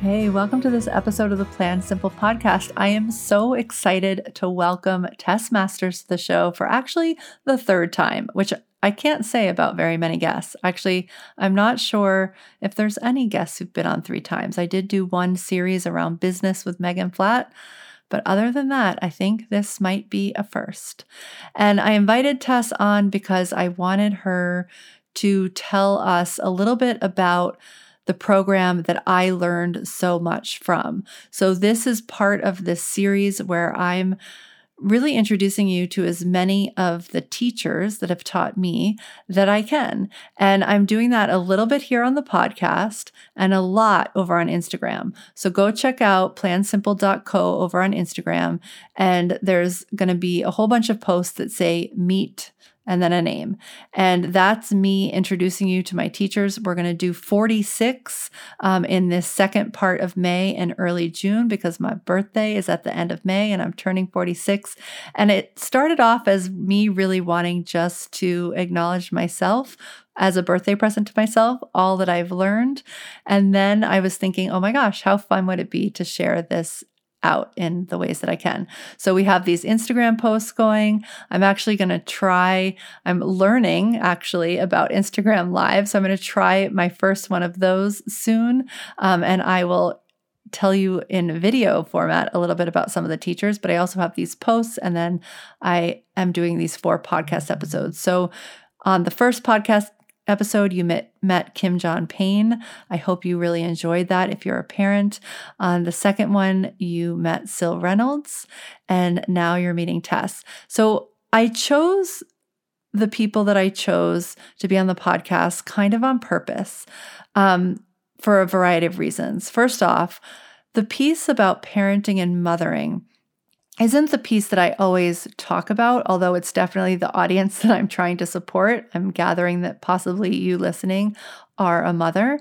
Hey, welcome to this episode of the Plan Simple podcast. I am so excited to welcome Tess Masters to the show for actually the third time, which I can't say about very many guests. Actually, I'm not sure if there's any guests who've been on three times. I did do one series around business with Megan Flatt. But other than that, I think this might be a first. And I invited Tess on because I wanted her to tell us a little bit about the program that I learned so much from. So, this is part of this series where I'm really introducing you to as many of the teachers that have taught me that I can. And I'm doing that a little bit here on the podcast and a lot over on Instagram. So go check out plansimple.co over on Instagram. And there's going to be a whole bunch of posts that say meet and then a name. And that's me introducing you to my teachers. We're going to do 46 um, in this second part of May and early June because my birthday is at the end of May and I'm turning 46. And it started off as me really wanting just to acknowledge myself as a birthday present to myself, all that I've learned. And then I was thinking, oh my gosh, how fun would it be to share this out in the ways that I can. So we have these Instagram posts going. I'm actually going to try, I'm learning actually about Instagram Live. So I'm going to try my first one of those soon. Um, and I will tell you in video format a little bit about some of the teachers, but I also have these posts and then I am doing these four podcast episodes. So on the first podcast episode, you met, met Kim John Payne. I hope you really enjoyed that if you're a parent. On the second one, you met Sil Reynolds, and now you're meeting Tess. So I chose the people that I chose to be on the podcast kind of on purpose um, for a variety of reasons. First off, the piece about parenting and mothering isn't the piece that I always talk about, although it's definitely the audience that I'm trying to support. I'm gathering that possibly you listening are a mother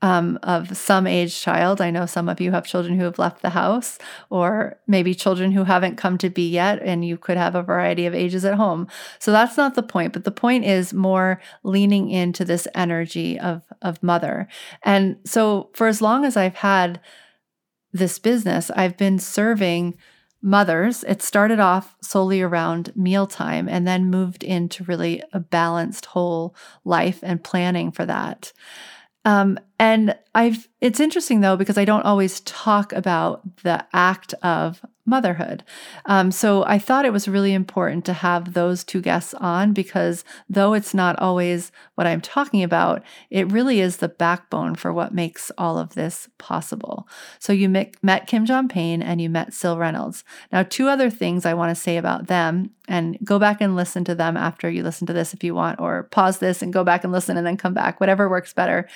um, of some age child. I know some of you have children who have left the house, or maybe children who haven't come to be yet, and you could have a variety of ages at home. So that's not the point, but the point is more leaning into this energy of, of mother. And so for as long as I've had this business, I've been serving mothers, it started off solely around mealtime and then moved into really a balanced whole life and planning for that. Um, and I've it's interesting though because I don't always talk about the act of motherhood. Um, so I thought it was really important to have those two guests on because though it's not always what I'm talking about, it really is the backbone for what makes all of this possible. So you met Kim John Payne and you met Sil Reynolds. Now, two other things I want to say about them, and go back and listen to them after you listen to this if you want, or pause this and go back and listen and then come back, whatever works better.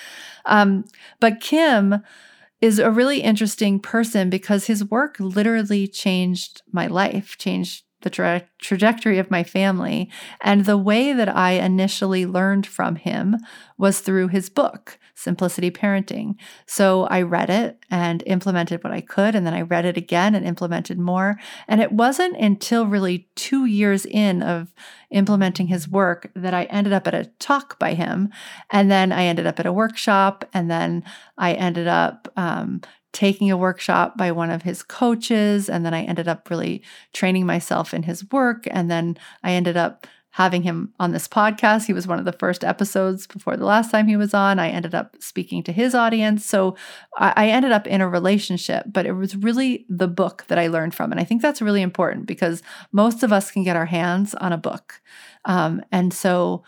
Um, but Kim, is a really interesting person because his work literally changed my life, changed the tra- trajectory of my family. And the way that I initially learned from him was through his book, Simplicity Parenting. So I read it and implemented what I could. And then I read it again and implemented more. And it wasn't until really two years in of implementing his work that I ended up at a talk by him. And then I ended up at a workshop. And then I ended up um, taking a workshop by one of his coaches. And then I ended up really training myself in his work. And then I ended up having him on this podcast. He was one of the first episodes before the last time he was on. I ended up speaking to his audience. So I, ended up in a relationship, but it was really the book that I learned from. And I think that's really important because most of us can get our hands on a book. Um, and so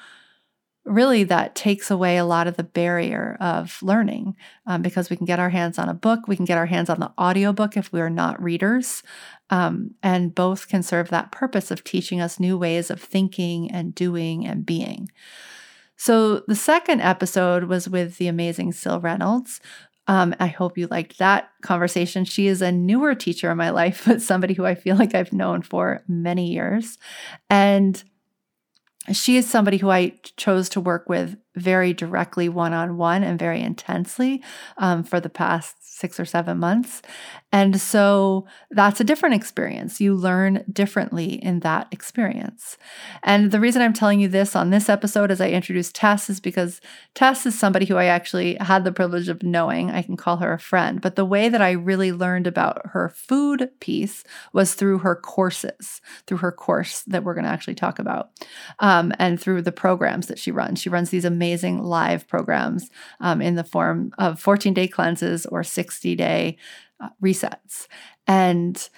really that takes away a lot of the barrier of learning um, because we can get our hands on a book we can get our hands on the audiobook if we are not readers um, and both can serve that purpose of teaching us new ways of thinking and doing and being so the second episode was with the amazing Sil Reynolds. Um, I hope you liked that conversation. She is a newer teacher in my life, but somebody who I feel like I've known for many years. And she is somebody who I chose to work with very directly one on one and very intensely um, for the past six or seven months. And so that's a different experience. You learn differently in that experience. And the reason I'm telling you this on this episode as I introduce Tess is because Tess is somebody who I actually had the privilege of knowing. I can call her a friend. But the way that I really learned about her food piece was through her courses, through her course that we're going to actually talk about, um, and through the programs that she runs. She runs these amazing live programs um, in the form of 14 day cleanses or 60 day uh, resets. And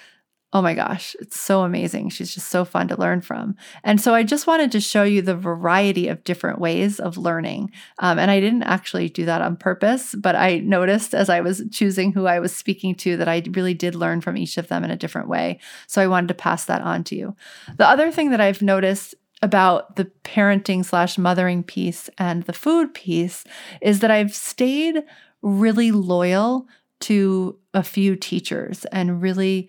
oh my gosh, it's so amazing. She's just so fun to learn from. And so I just wanted to show you the variety of different ways of learning. Um, and I didn't actually do that on purpose, but I noticed as I was choosing who I was speaking to that I really did learn from each of them in a different way. So I wanted to pass that on to you. The other thing that I've noticed about the parenting slash mothering piece and the food piece is that I've stayed really loyal to a few teachers and really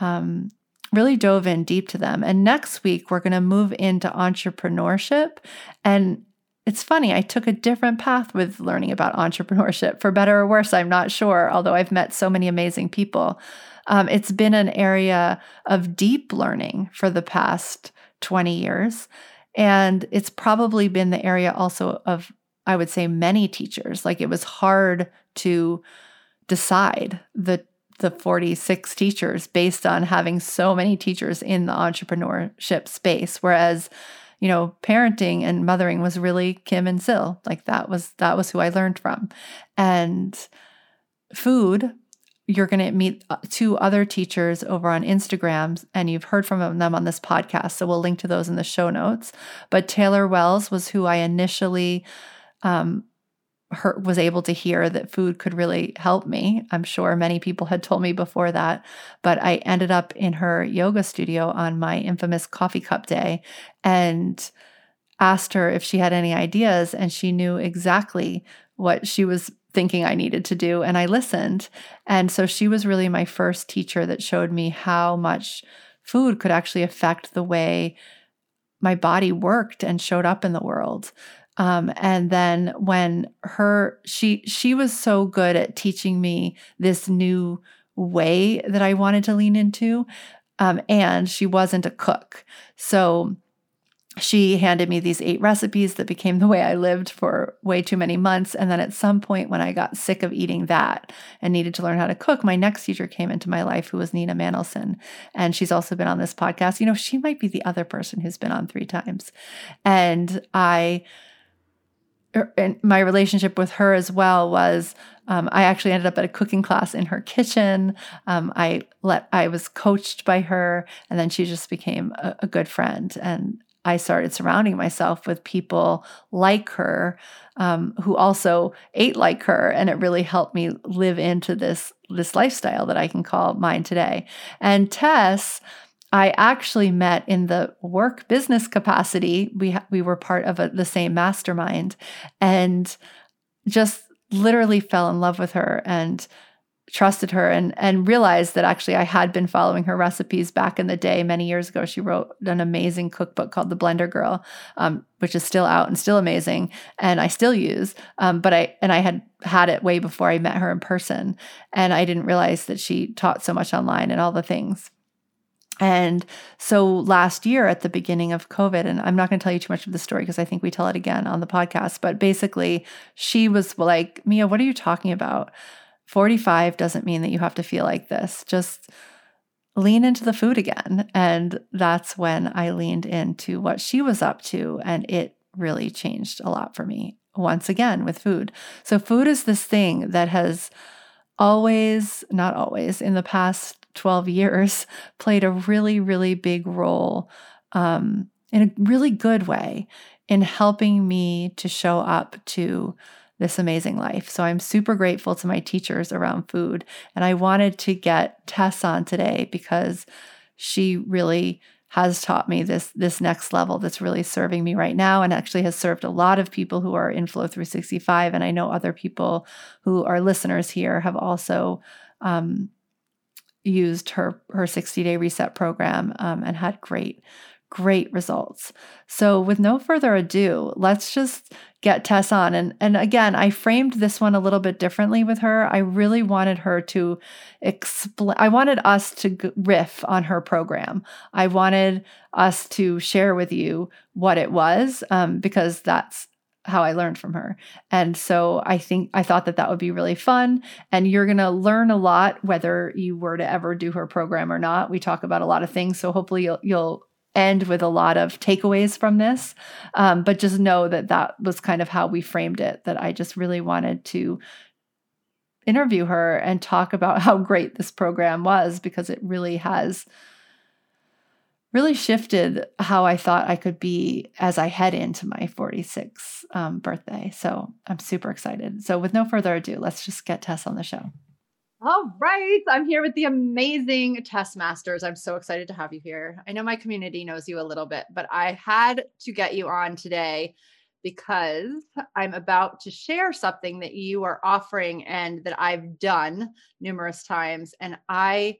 um, really dove in deep to them. And next week we're going to move into entrepreneurship. And it's funny i took a different path with learning about entrepreneurship for better or worse i'm not sure although i've met so many amazing people. Um, it's been an area of deep learning for the past 20 years and it's probably been the area also of i would say many teachers. Like it was hard to decide the the 46 teachers based on having so many teachers in the entrepreneurship space whereas you know parenting and mothering was really kim and sil. Like that was that was who i learned from. And food you're going to meet uh, two other teachers over on Instagram, and you've heard from them on this podcast. So we'll link to those in the show notes. But Taylor Wells was who I initially um, was able to hear that food could really help me. I'm sure many people had told me before that, but I ended up in her yoga studio on my infamous coffee cup day and asked her if she had any ideas, and she knew exactly what she was thinking I needed to do. And I listened. And so she was really my first teacher that showed me how much food could actually affect the way my body worked and showed up in the world. Um, and then when her she she was so good at teaching me this new way that I wanted to lean into, um, and she wasn't a cook, so she handed me these eight recipes that became the way I lived for way too many months. And then at some point, when I got sick of eating that and needed to learn how to cook, my next teacher came into my life who was Nina Manolson. And she's also been on this podcast. You know, she might be the other person who's been on three times. And I, Er, and my relationship with her as well was um, I actually ended up at a cooking class in her kitchen. Um, I let I was coached by her, and then she just became a, a, good friend. And I started surrounding myself with people like her um, who also ate like her, and it really helped me live into this this lifestyle that I can call mine today. And Tess I actually met in the work business capacity. We ha- we were part of a, the same mastermind, and just literally fell in love with her and trusted her and and realized that actually I had been following her recipes back in the day many years ago. She wrote an amazing cookbook called The Blender Girl, um, which is still out and still amazing, and I still use. Um, but I and I had had it way before I met her in person, and I didn't realize that she taught so much online and all the things. And so last year at the beginning of COVID, and I'm not going to tell you too much of the story because I think we tell it again on the podcast, but basically she was like, Mia, what are you talking about? 45 doesn't mean that you have to feel like this. Just lean into the food again. And that's when I leaned into what she was up to. And it really changed a lot for me once again with food. So, food is this thing that has always, not always, in the past 12 years played a really, really big role um, in a really good way in helping me to show up to this amazing life. So I'm super grateful to my teachers around food. And I wanted to get Tess on today because she really has taught me this this next level that's really serving me right now and actually has served a lot of people who are in flow 365 and i know other people who are listeners here have also um, used her her 60 day reset program um, and had great great results. So, with no further ado, let's just get Tess on. And, and again, I framed this one a little bit differently with her. I really wanted her to explain, I wanted us to riff on her program. I wanted us to share with you what it was um, because that's how I learned from her. And so I think I thought that that would be really fun. And you're going to learn a lot whether you were to ever do her program or not. We talk about a lot of things. So hopefully you'll, you'll end with a lot of takeaways from this. Um, but just know that that was kind of how we framed it, that I just really wanted to interview her and talk about how great this program was because it really has really shifted how I thought I could be as I head into my 46th um, birthday. So I'm super excited. So, with no further ado, let's just get Tess on the show. All right. I'm here with the amazing Tess Masters. I'm so excited to have you here. I know my community knows you a little bit, but I had to get you on today because I'm about to share something that you are offering and that I've done numerous times and I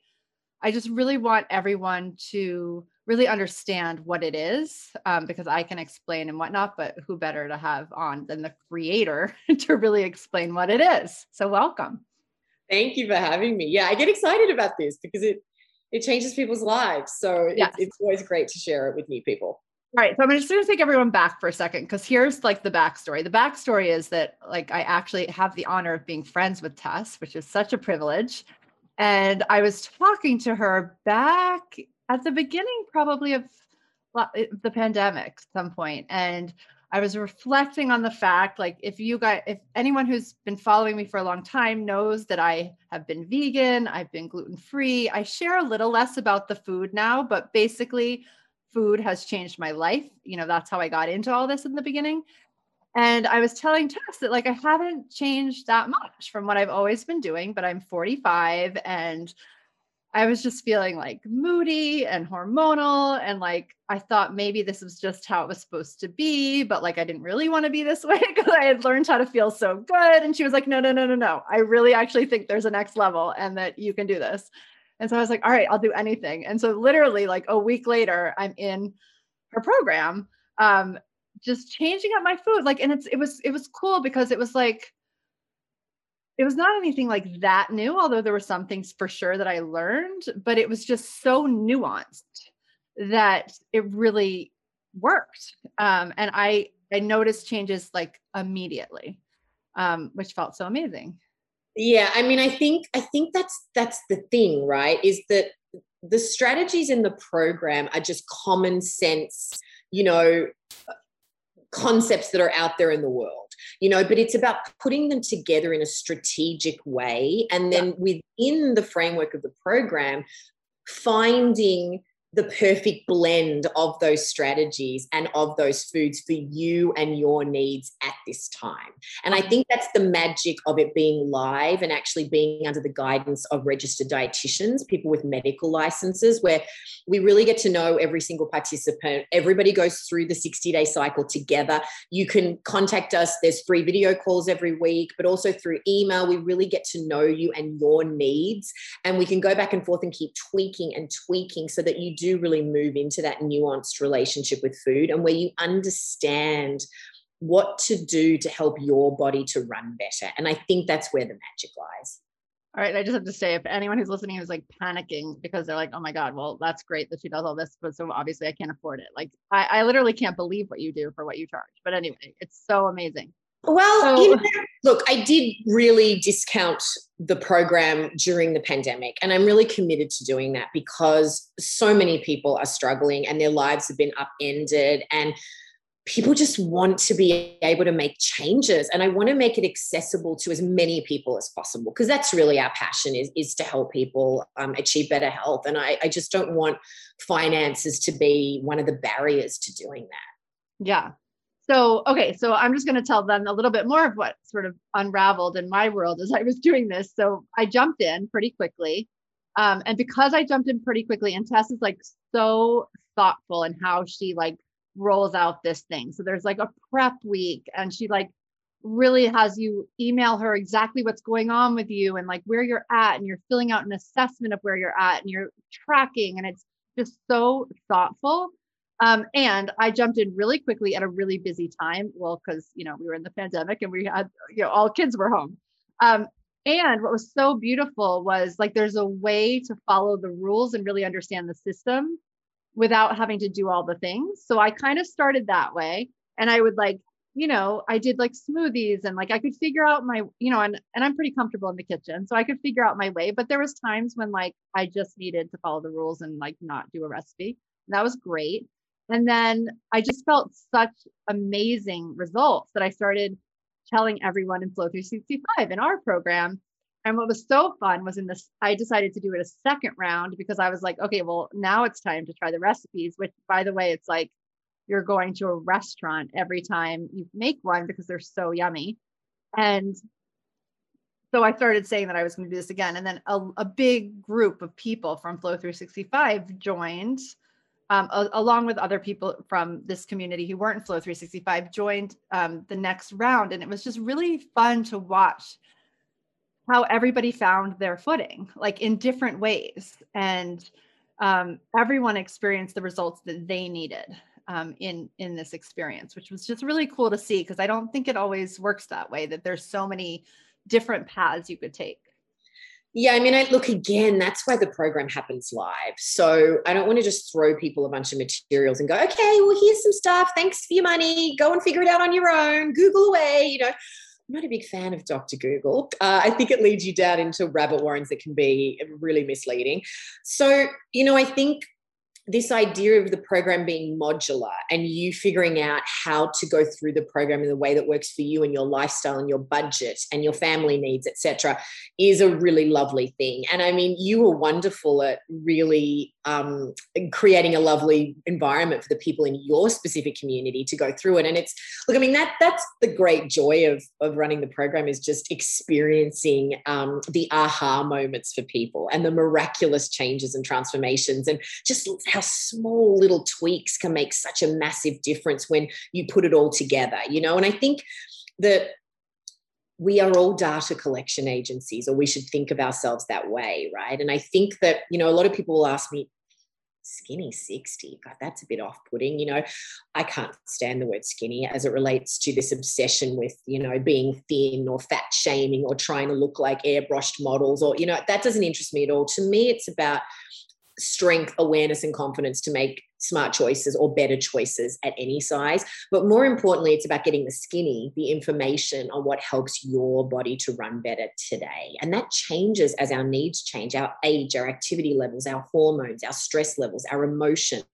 I just really want everyone to really understand what it is um, because I can explain and whatnot, but who better to have on than the creator to really explain what it is. So, welcome. Thank you for having me. Yeah, I get excited about this because it it changes people's lives. So yes. it's, it's always great to share it with new people. All right. So I'm just going to take everyone back for a second because here's like the backstory. The backstory is that like I actually have the honor of being friends with Tess, which is such a privilege. And I was talking to her back at the beginning, probably of uh, the pandemic, at some point, and I was reflecting on the fact like if you guys if anyone who's been following me for a long time knows that I have been vegan, I've been gluten free. I share a little less about the food now, but basically food has changed my life. You know, that's how I got into all this in the beginning. And I was telling Tess that like I haven't changed that much from what I've always been doing, but I'm 45 and I was just feeling like moody and hormonal. And like, I thought maybe this was just how it was supposed to be, but like, I didn't really want to be this way because I had learned how to feel so good. And she was like, no, no, no, no, no. I really actually think there's a next level and that you can do this. And so I was like, all right, I'll do anything. And so literally, like a week later, I'm in her program, um, just changing up my food. Like, and it's, it was, it was cool because it was like, it was not anything like that new, although there were some things for sure that I learned, but it was just so nuanced that it really worked. Um, and I I noticed changes like immediately, um, which felt so amazing. Yeah, I mean, I think I think that's that's the thing, right? Is that the strategies in the program are just common sense, you know, concepts that are out there in the world you know but it's about putting them together in a strategic way and then within the framework of the program finding the perfect blend of those strategies and of those foods for you and your needs at this time. And I think that's the magic of it being live and actually being under the guidance of registered dietitians, people with medical licenses, where we really get to know every single participant. Everybody goes through the 60 day cycle together. You can contact us, there's free video calls every week, but also through email. We really get to know you and your needs. And we can go back and forth and keep tweaking and tweaking so that you do really move into that nuanced relationship with food and where you understand what to do to help your body to run better. And I think that's where the magic lies. All right. I just have to say, if anyone who's listening is like panicking because they're like, oh my God, well, that's great that she does all this, but so obviously I can't afford it. Like, I, I literally can't believe what you do for what you charge. But anyway, it's so amazing. Well, so, you know, look, I did really discount the program during the pandemic, and I'm really committed to doing that because so many people are struggling and their lives have been upended, and people just want to be able to make changes. And I want to make it accessible to as many people as possible because that's really our passion is, is to help people um, achieve better health. And I, I just don't want finances to be one of the barriers to doing that. Yeah, so, okay, so I'm just going to tell them a little bit more of what sort of unraveled in my world as I was doing this. So, I jumped in pretty quickly. Um, and because I jumped in pretty quickly, and Tess is like so thoughtful in how she like rolls out this thing. So there's like a prep week, and she like really has you email her exactly what's going on with you and like where you're at, and you're filling out an assessment of where you're at, and you're tracking, and it's just so thoughtful. Um, and I jumped in really quickly at a really busy time. Well, because you know we were in the pandemic and we had you know all kids were home. Um, and what was so beautiful was like there's a way to follow the rules and really understand the system without having to do all the things. So I kind of started that way, and I would like you know I did like smoothies and like I could figure out my you know and and I'm pretty comfortable in the kitchen, so I could figure out my way. But there was times when like I just needed to follow the rules and like not do a recipe. That was great and then I just felt such amazing results that I started telling everyone in Flow 365 in our program. And what was so fun was in this, I decided to do it a second round because I was like, okay, well, now it's time to try the recipes, which by the way, it's like you're going to a restaurant every time you make one because they're so yummy. And so I started saying that I was going to do this again. And then a, a big group of people from Flow 365 joined um, a, along with other people from this community who weren't Flow 365, joined um, the next round. And it was just really fun to watch how everybody found their footing, like in different ways. And um, everyone experienced the results that they needed um, in in this experience, which was just really cool to see because I don't think it always works that way. That there's so many different paths you could take. Yeah, I mean, I look again, that's why the program happens live. So I don't want to just throw people a bunch of materials and go, okay, well, here's some stuff. Thanks for your money. Go and figure it out on your own. Google away. You know, I'm not a big fan of Dr. Google. Uh, I think it leads you down into rabbit warrens that can be really misleading. So, you know, I think this idea of the program being modular and you figuring out how to go through the program in the way that works for you and your lifestyle and your budget and your family needs etc is a really lovely thing. And i mean you were wonderful at really um, creating a lovely environment for the people in your specific community to go through it. And it's look i mean that that's the great joy of of running the program is just experiencing um, the aha moments for people and the miraculous changes and transformations and just how small little tweaks can make such a massive difference when you put it all together, you know? And I think that we are all data collection agencies, or we should think of ourselves that way, right? And I think that, you know, a lot of people will ask me, skinny 60 god that's a bit off-putting you know i can't stand the word skinny as it relates to this obsession with you know being thin or fat shaming or trying to look like airbrushed models or you know that doesn't interest me at all to me it's about strength, awareness, and confidence to make smart choices or better choices at any size. But more importantly, it's about getting the skinny, the information on what helps your body to run better today. And that changes as our needs change, our age, our activity levels, our hormones, our stress levels, our emotions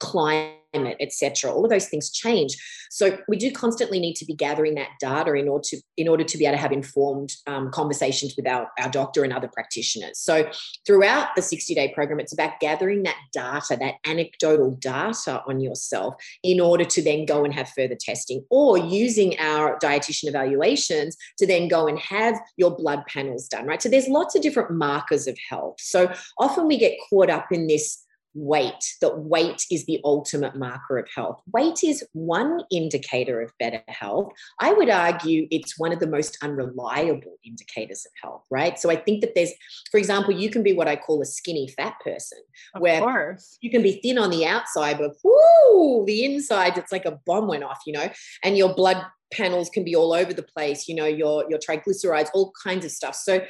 climate, etc. All of those things change. So we do constantly need to be gathering that data in order to in order to be able to have informed um, conversations with our, our doctor and other practitioners. So throughout the 60-day program, it's about gathering that data, that anecdotal data on yourself in order to then go and have further testing or using our dietitian evaluations to then go and have your blood panels done, right? So there's lots of different markers of health. So often we get caught up in this weight, that weight is the ultimate marker of health. Weight is one indicator of better health. I would argue it's one of the most unreliable indicators of health, right? So I think that there's, for example, you can be what I call a skinny fat person, of where course. you can be thin on the outside, but whoo, the inside, it's like a bomb went off, you know, and your blood panels can be all over the place, you know, your, your triglycerides, all kinds of stuff. So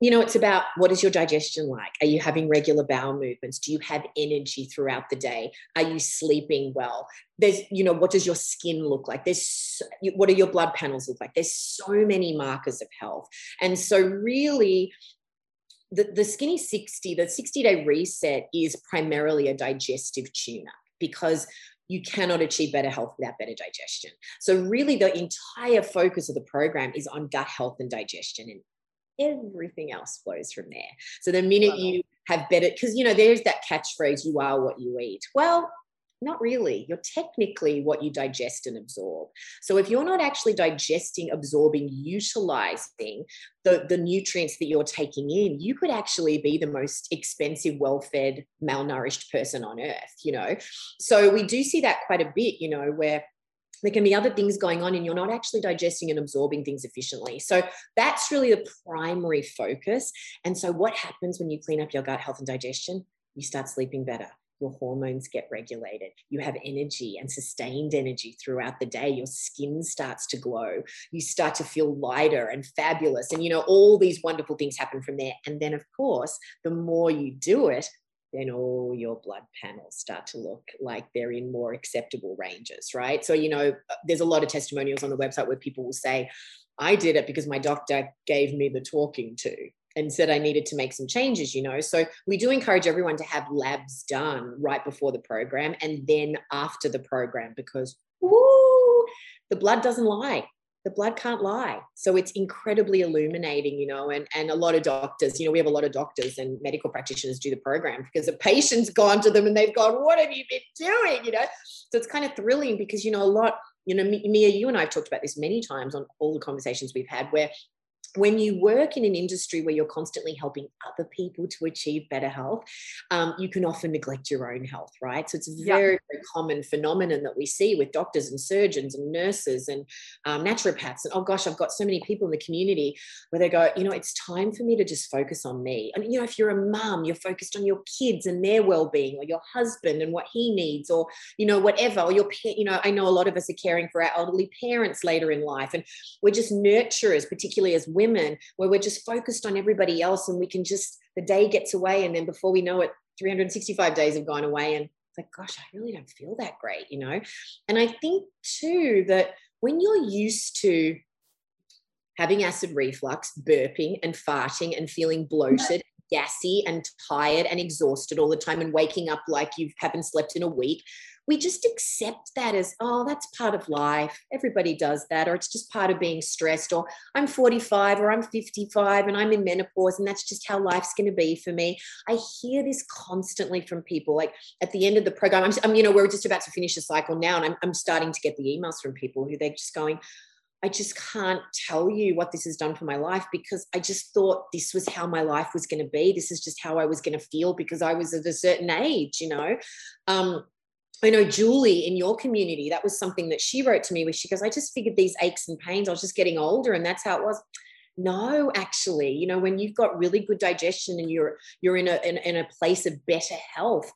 you know, it's about what is your digestion like? Are you having regular bowel movements? Do you have energy throughout the day? Are you sleeping well? There's, you know, what does your skin look like? There's, what do your blood panels look like? There's so many markers of health. And so, really, the, the skinny 60, the 60 day reset is primarily a digestive tune up because you cannot achieve better health without better digestion. So, really, the entire focus of the program is on gut health and digestion. And everything else flows from there. So the minute you have better, because you know, there's that catchphrase, you are what you eat. Well, not really. You're technically what you digest and absorb. So if you're not actually digesting, absorbing, utilizing the, the nutrients that you're taking in, you could actually be the most expensive, well-fed, malnourished person on earth, you know. So we do see that quite a bit, you know, where there can be other things going on and you're not actually digesting and absorbing things efficiently. So that's really the primary focus. And so what happens when you clean up your gut health and digestion? You start sleeping better your hormones get regulated. You have energy and sustained energy throughout the day. Your skin starts to glow. You start to feel lighter and fabulous. And, you know, all these wonderful things happen from there. And then, of course, the more you do it, then all your blood panels start to look like they're in more acceptable ranges, right? So, you know, there's a lot of testimonials on the website where people will say, I did it because my doctor gave me the talking to and said I needed to make some changes, you know. So we do encourage everyone to have labs done right before the program and then after the program because woo, the blood doesn't lie. The blood can't lie. So it's incredibly illuminating, you know, and, and a lot of doctors, you know, we have a lot of doctors and medical practitioners do the program because a patient's gone to them and they've gone, what have you been doing? You know, so it's kind of thrilling because, you know, a lot, you know, Mia, you and I have talked about this many times on all the conversations we've had where when you work in an industry where you're constantly helping other people to achieve better health, um, you can often neglect your own health, right? So it's a very, yeah. very common phenomenon that we see with doctors and surgeons and nurses and um, naturopaths. And oh gosh, I've got so many people in the community where they go, you know, it's time for me to just focus on me. And you know, if you're a mum, you're focused on your kids and their well-being, or your husband and what he needs, or you know, whatever. Or your, you know, I know a lot of us are caring for our elderly parents later in life, and we're just nurturers, particularly as women where we're just focused on everybody else and we can just the day gets away and then before we know it 365 days have gone away and it's like gosh i really don't feel that great you know? And i think too that when you're used to having acid reflux burping and farting and feeling bloated gassy and tired and exhausted all the time and waking up like you haven't slept in a week we just accept that as, oh, that's part of life. Everybody does that, or it's just part of being stressed, or I'm 45 or I'm 55 and I'm in menopause, and that's just how life's going to be for me. I hear this constantly from people. Like at the end of the program, I'm, I'm you know, we're just about to finish the cycle now, and I'm, I'm starting to get the emails from people who they're just going, I just can't tell you what this has done for my life because I just thought this was how my life was going to be. This is just how I was going to feel because I was at a certain age, you know. Um, I know Julie in your community, that was something that she wrote to me where she goes, I just figured these aches and pains, I was just getting older and that's how it was. No, actually, you know, when you've got really good digestion and you're you're in a in, in a place of better health,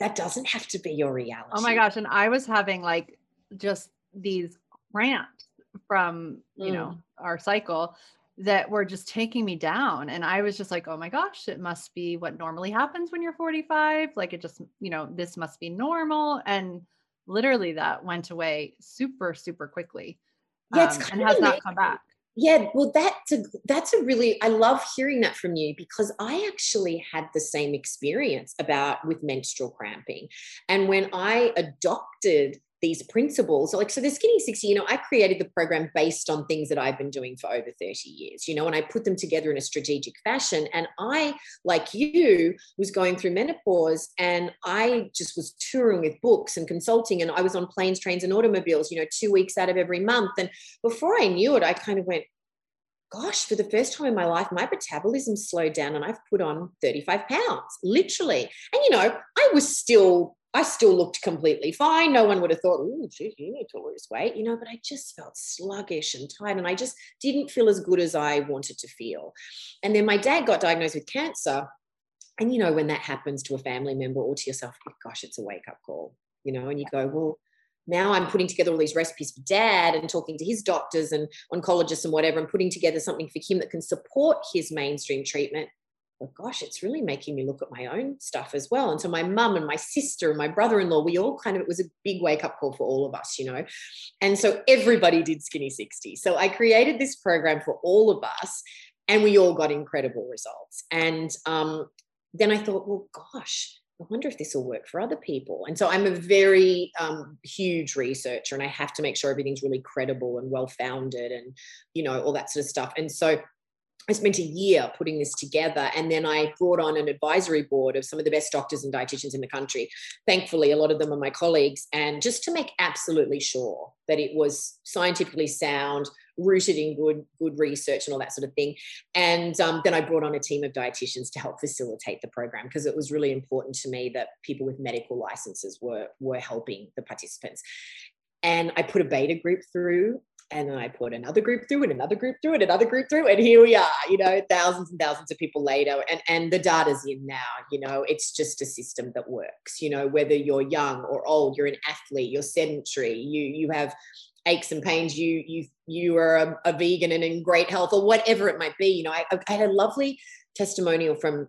that doesn't have to be your reality. Oh my gosh. And I was having like just these cramps from, you mm. know, our cycle that were just taking me down. And I was just like, oh my gosh, it must be what normally happens when you're 45. Like it just, you know, this must be normal. And literally that went away super, super quickly. Yeah, um, and has not come back. Yeah, well, that's a that's a really I love hearing that from you because I actually had the same experience about with menstrual cramping, and when I adopted these principles like so the skinny 60 you know i created the program based on things that i've been doing for over 30 years you know and i put them together in a strategic fashion and i like you was going through menopause and i just was touring with books and consulting and i was on planes trains and automobiles you know two weeks out of every month and before i knew it i kind of went gosh, for the first time in my life, my metabolism slowed down and I've put on 35 pounds, literally. And, you know, I was still I still looked completely fine. No one would have thought, oh, geez, you need to lose weight, you know, but I just felt sluggish and tired and I just didn't feel as good as I wanted to feel. And then my dad got diagnosed with cancer. And, you know, when that happens to a family member or to yourself, oh, gosh, it's a wake up call, you know, and you go, well, now I'm putting together all these recipes for dad and talking to his doctors and oncologists and whatever, and putting together something for him that can support his mainstream treatment well, gosh, it's really making me look at my own stuff as well. And so my mum and my sister and my brother-in-law, we all kind of, it was a big wake-up call for all of us, you know. And so everybody did Skinny 60. So I created this program for all of us and we all got incredible results. And um, then I thought, well, gosh, I wonder if this will work for other people. And so I'm a very um, huge researcher and I have to make sure everything's really credible and well founded and, you know, all that sort of stuff. And so I spent a year putting this together. And then I brought on an advisory board of some of the best doctors and dietitians in the country. Thankfully, a lot of them are my colleagues. And just to make absolutely sure that it was scientifically sound, rooted in good, good research and all that sort of thing. And um, then I brought on a team of dietitians to help facilitate the program because it was really important to me that people with medical licenses were, were helping the participants. And I put a beta group through and then I put another group through and another group through and another group through. And here we are, you know, thousands and thousands of people later. And, and the data's in now, you know, it's just a system that works, you know, whether you're young or old, you're an athlete, you're sedentary, you you have aches and pains, you you you are a, a vegan and in great health or whatever it might be. You know, I, I had a lovely testimonial from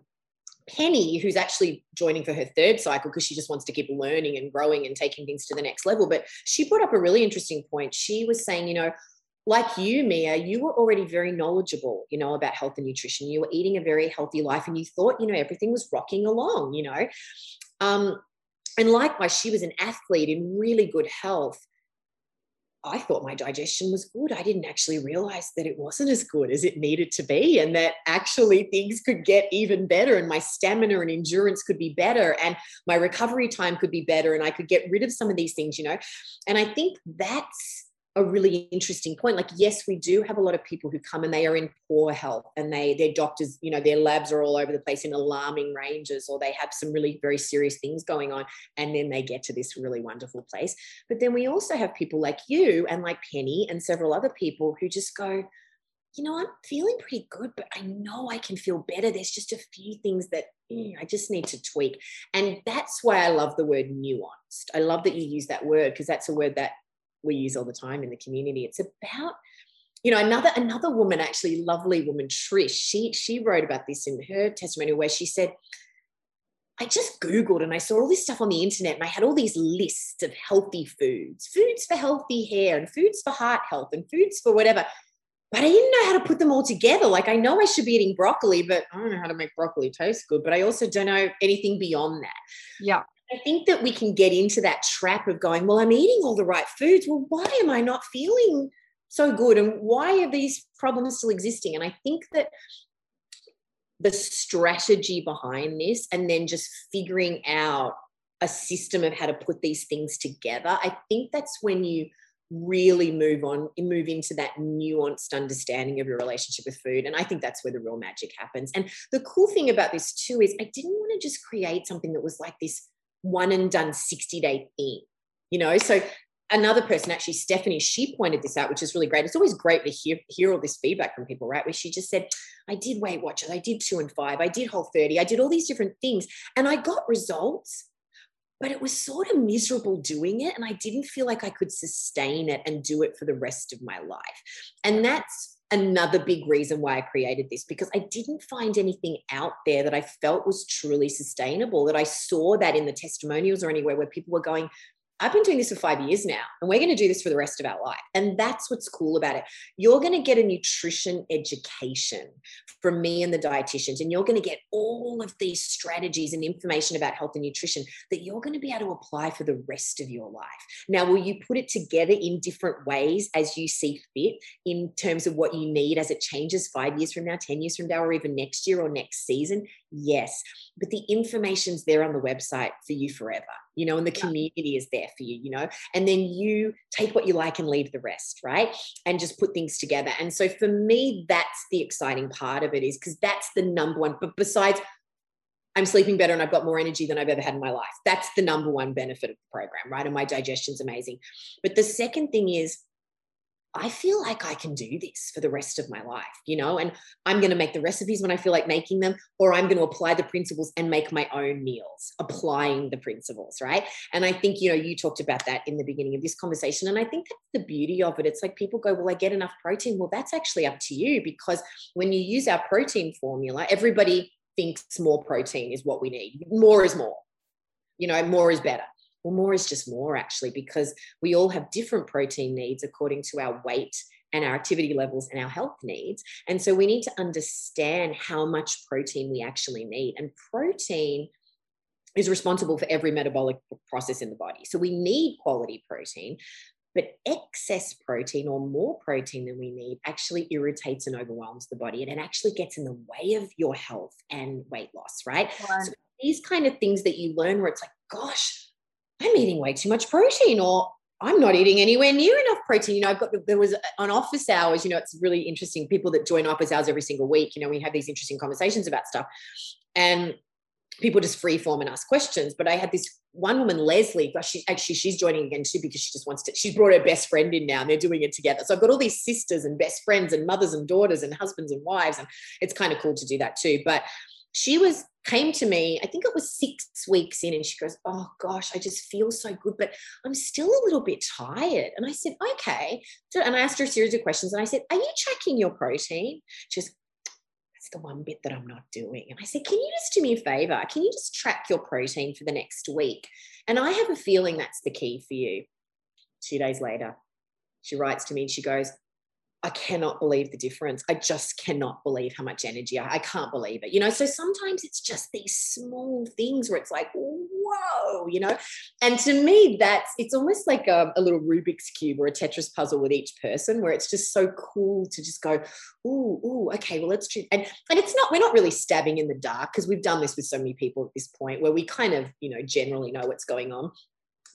Penny, who's actually joining for her third cycle because she just wants to keep learning and growing and taking things to the next level. But she brought up a really interesting point. She was saying, you know, like you, Mia, you were already very knowledgeable, you know, about health and nutrition. You were eating a very healthy life and you thought, you know, everything was rocking along, you know. Um, and likewise, she was an athlete in really good health. I thought my digestion was good. I didn't actually realize that it wasn't as good as it needed to be, and that actually things could get even better, and my stamina and endurance could be better, and my recovery time could be better, and I could get rid of some of these things, you know. And I think that's a really interesting point. Like yes we do have a lot of people who come and they are in poor health and they their doctors you know their labs are all over the place in alarming ranges or they have some really very serious things going on and then they get to this really wonderful place. But then we also have people like you and like penny and several other people who just go you know i'm feeling pretty good but i know i can feel better. There's just a few things that mm, i just need to tweak. And that's why i love the word nuanced. I love that you use that word because that's a word that we use all the time in the community. It's about you know another another woman actually lovely woman trish she she wrote about this in her testimony where she said i just googled and i saw all this stuff on the internet and i had all these lists of healthy foods foods for healthy hair and foods for heart health and foods for whatever but i didn't know how to put them all together. Like i know i should be eating broccoli but i don't know how to make broccoli taste good but i also don't know anything beyond that. Yeah I think that we can get into that trap of going, well, I'm eating all the right foods. Well, why am I not feeling so good? And why are these problems still existing? And I think that the strategy behind this and then just figuring out a system of how to put these things together, I think that's when you really move on and move into that nuanced understanding of your relationship with food and i think that's where the real magic happens and the cool thing about this too is i didn't want to just create something that was like this one and done 60 day thing, you know? So another person, actually, Stephanie, she pointed this out, which is really great. It's always great to hear, hear all this feedback from people, right? Where she just said, I did Weight Watchers, I did two and five, I did Whole 30, I did all these different things, and I got results. But it was sort of miserable doing it. And I didn't feel like I could sustain it and do it for the rest of my life. And that's another big reason why I created this because I didn't find anything out there that I felt was truly sustainable, that I saw that in the testimonials or anywhere where people were going, I've been doing this for five years now, and we're going to do this for the rest of our life. And that's what's cool about it. You're going to get a nutrition education from me and the dietitians, and you're going to get all of these strategies and information about health and nutrition that you're going to be able to apply for the rest of your life. Now, will you put it together in different ways as you see fit in terms of what you need as it changes five years from now, 10 years from now, or even next year or next season? Yes. But the information's there on the website for you forever you know, and the community is there for you, you know, and then you take what you like and leave the rest, right? And just put things together. And so for me, that's the exciting part of it is because that's the number one. But besides, I'm sleeping better and I've got more energy than I've ever had in my life. That's the number one benefit of the program, right? And my digestion's amazing. But the second thing is, I feel like I can do this for the rest of my life, you know, and I'm going to make the recipes when I feel like making them, or I'm going to apply the principles and make my own meals, applying the principles, right? And I think, you know, you talked about that in the beginning of this conversation. And I think that's the beauty of it. It's like people go, well, I get enough protein. Well, that's actually up to you because when you use our protein formula, everybody thinks more protein is what we need. More is more, you know, more is better. Well, more is just more actually, because we all have different protein needs according to our weight and our activity levels and our health needs. And so we need to understand how much protein we actually need. And protein is responsible for every metabolic process in the body. So we need quality protein. But excess protein or more protein than we need actually irritates and overwhelms the body. And it actually gets in the way of your health and weight loss, right? So these kind of things that you learn where it's like, gosh, I'm eating way too much protein, or I'm not eating anywhere near enough protein. You know, I've got there was on office hours, you know, it's really interesting. People that join office hours every single week, you know, we have these interesting conversations about stuff. And people just free form and ask questions. But I had this one woman, Leslie, she actually she's joining again too because she just wants to. She's brought her best friend in now, and they're doing it together. So I've got all these sisters and best friends and mothers and daughters and husbands and wives, and it's kind of cool to do that too. But she was came to me i think it was six weeks in and she goes oh gosh i just feel so good but i'm still a little bit tired and i said okay and i asked her a series of questions and i said are you tracking your protein she goes That's the one bit that I'm not doing. And I said, Can you just do me a favor? Can you just track your protein for the next week? And I have a feeling that's the key for you. Two days later, she writes to me and she goes, I cannot believe the difference. I just cannot believe how much energy I, I, can't believe it. You know, so sometimes it's just these small things where it's like, whoa, you know. And to me, that's it's almost like a, a little Rubik's cube or a Tetris puzzle with each person, where it's just so cool to just go, ooh, ooh, okay, well, let's do. And and it's not we're not really stabbing in the dark because we've done this with so many people at this point where we kind of you know generally know what's going on.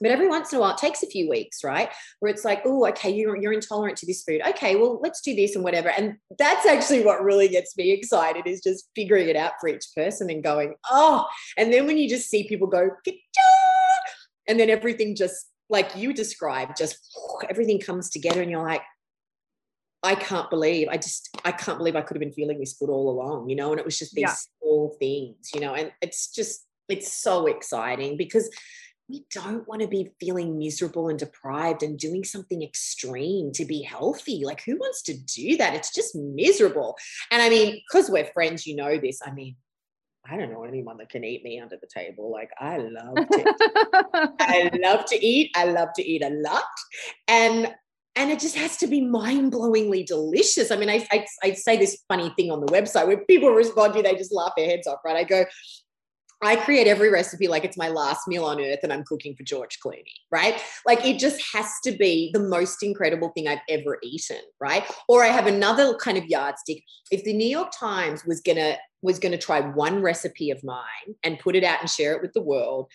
But every once in a while, it takes a few weeks, right? Where it's like, oh, okay, you're, you're intolerant to this food. Okay, well, let's do this and whatever. And that's actually what really gets me excited is just figuring it out for each person and going, oh. And then when you just see people go, and then everything just like you described, just everything comes together and you're like, I can't believe I just I can't believe I could have been feeling this good all along, you know, and it was just these yeah. small things, you know, and it's just it's so exciting because we don't want to be feeling miserable and deprived and doing something extreme to be healthy. Like, who wants to do that? It's just miserable. And I mean, because we're friends, you know this. I mean, I don't know anyone that can eat me under the table. Like, I love to, I love to eat. I love to eat a lot. And and it just has to be mind-blowingly delicious. I mean, I, I, I say this funny thing on the website where people respond to, you, they just laugh their heads off, right? I go, I create every recipe like it's my last meal on earth and I'm cooking for George Clooney, right? Like it just has to be the most incredible thing I've ever eaten, right? Or I have another kind of yardstick. If the New York Times was gonna was gonna try one recipe of mine and put it out and share it with the world,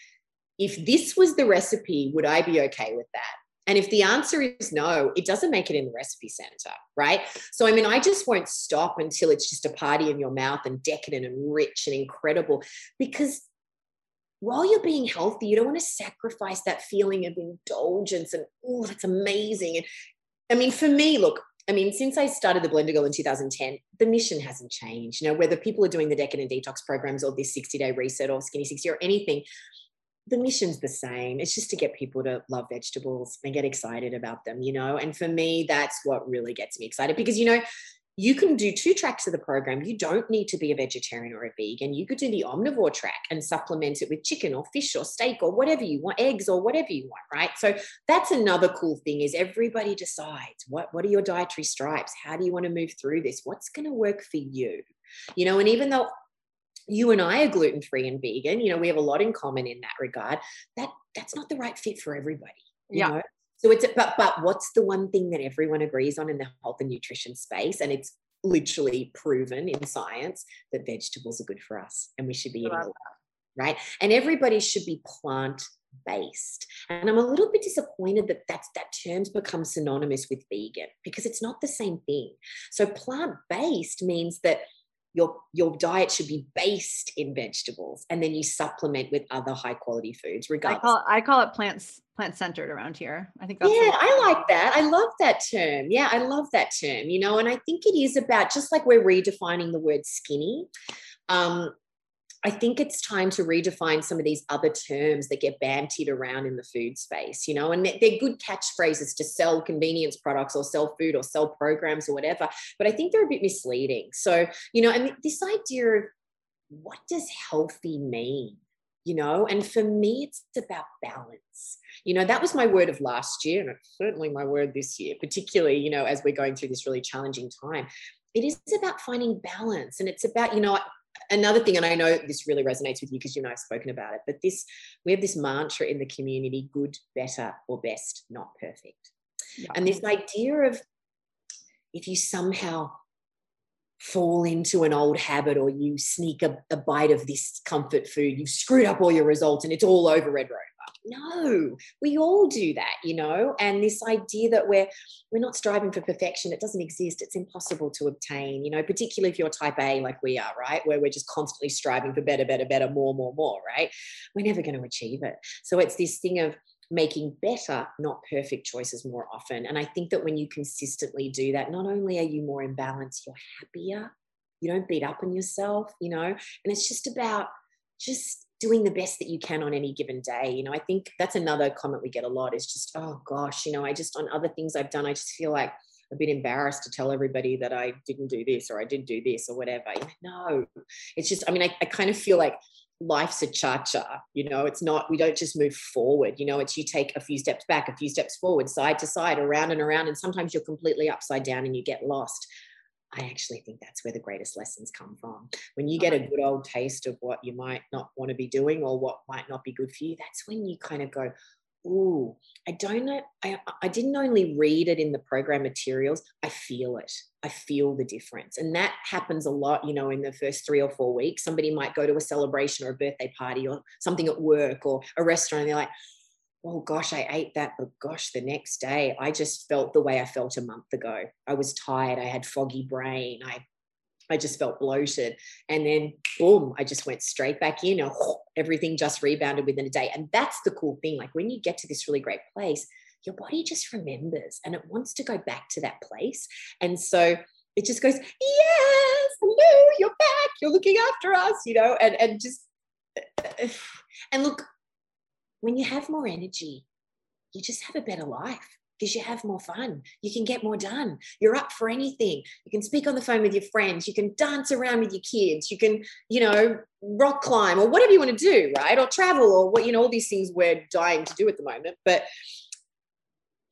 if this was the recipe, would I be okay with that? And if the answer is no, it doesn't make it in the recipe center, right? So, I mean, I just won't stop until it's just a party in your mouth and decadent and rich and incredible because while you're being healthy, you don't want to sacrifice that feeling of indulgence and, oh, that's amazing. And I mean, for me, look, I mean, since I started the Blender Girl in 2010, the mission hasn't changed. You know, whether people are doing the decadent detox programs or this 60 day reset or skinny 60 or anything, the mission's the same. It's just to get people to love vegetables and get excited about them, you know? And for me, that's what really gets me excited because, you know, you can do two tracks of the program. You don't need to be a vegetarian or a vegan. You could do the omnivore track and supplement it with chicken or fish or steak or whatever you want, eggs or whatever you want, right? So that's another cool thing is everybody decides what, what are your dietary stripes? How do you want to move through this? What's going to work for you? You know, and even though you and I are gluten free and vegan, you know, we have a lot in common in that regard. That that's not the right fit for everybody. yeah. Know? So it's but but what's the one thing that everyone agrees on in the health and nutrition space? And it's literally proven in science that vegetables are good for us and we should be eating a lot, right? And everybody should be plant based. And I'm a little bit disappointed that that's, that term's become synonymous with vegan because it's not the same thing. So plant based means that your your diet should be based in vegetables and then you supplement with other high quality foods regardless. I call it, I call it plants plant centered around here. I think that's Yeah, I like that. I love that term. Yeah, I love that term, you know, and I think it is about just like we're redefining the word skinny. Um, I think it's time to redefine some of these other terms that get bantied around in the food space, you know, and they're good catchphrases to sell convenience products or sell food or sell programs or whatever. But I think they're a bit misleading. So, you know, and this idea of what does healthy mean? You know, and for me, it's about balance. You know, that was my word of last year, and it's certainly my word this year, particularly, you know, as we're going through this really challenging time it is about finding balance and it's about you know another thing, and I know this really resonates with you because you and I have spoken about it, but this we have this mantra in the community: good, better, or best, not perfect. Yeah. And this idea of if you somehow fall into an old habit or you sneak a, a, bite of this comfort food, you've screwed up all your results and it's all over Red Rover. No, we all do that, you know. And this idea that we're we're not striving for perfection, it doesn't exist. It's impossible to obtain, you know, particularly if you're type A like we are, right? Where we're just constantly striving for better, better, better, more, more, more, right? We're never going to achieve it. So it's this thing of making better, not perfect choices more often. And I think that when you consistently do that, not only are you more in balance, you're happier. You don't beat up on yourself, you know, and it's just about just doing the best that you can on any given day. You know, I think that's another comment we get a lot is just, oh gosh, you know, I just on other things I've done, I just feel like a bit embarrassed to tell everybody that I didn't do this or I did do this or whatever. No, it's just, I mean, I, I kind of feel like life's a cha-cha you know it's not we don't just move forward you know it's you take a few steps back a few steps forward side to side around and around and sometimes you're completely upside down and you get lost i actually think that's where the greatest lessons come from. When you get a good old taste of what you might not want to be doing or what might not be good for you that's when you kind of go oh i don't know I, I didn't only read it in the program materials i feel it. I feel the difference. And that happens a lot you know in the first three or four weeks. Somebody might go to a celebration or a birthday party or something at work or a restaurant and they're like oh gosh i ate that but gosh the next day i just felt the way i felt a month ago i was tired i had foggy brain i I just felt bloated. And then, boom, I just went straight back in. And everything just rebounded within a day. And that's the cool thing. Like when you get to this really great place, your body just remembers and it wants to go back to that place. And so it just goes, yes, hello, you're back. You're looking after us, you know, and, and just, and look, when you have more energy, you just have a better life because you have more fun. You can get more done. You're up for anything. You can speak on the phone with your friends. You can dance around with your kids. You can, you know, rock climb or whatever you want to do, right? Or travel or what, you know, all these things we're dying to do at the moment. But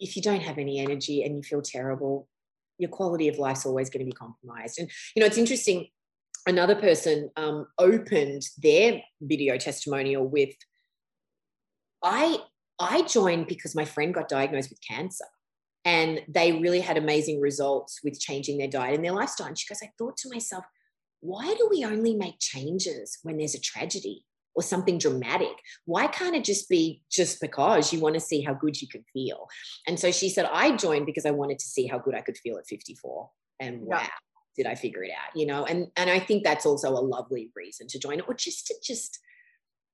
if you don't have any energy and you feel terrible, your quality of life's always going to be compromised. And, you know, it's interesting. Another person um, opened their video testimonial with, I I joined because my friend got diagnosed with cancer and they really had amazing results with changing their diet and their lifestyle. And she goes, I thought to myself, why do we only make changes when there's a tragedy or something dramatic? Why can't it just be just because you want to see how good you can feel? And so she said, I joined because I wanted to see how good I could feel at 54. And wow. Yeah. Did I figure it out? You know, and and I think that's also a lovely reason to join, or just to just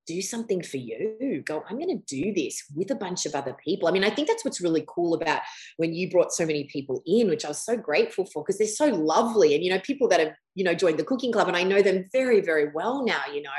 do something for you. Go, I'm going to do this with a bunch of other people. I mean, I think that's what's really cool about when you brought so many people in, which I was so grateful for because they're so lovely. And, you know, people that have, you know, joined the cooking club and I know them very, very well now, you know.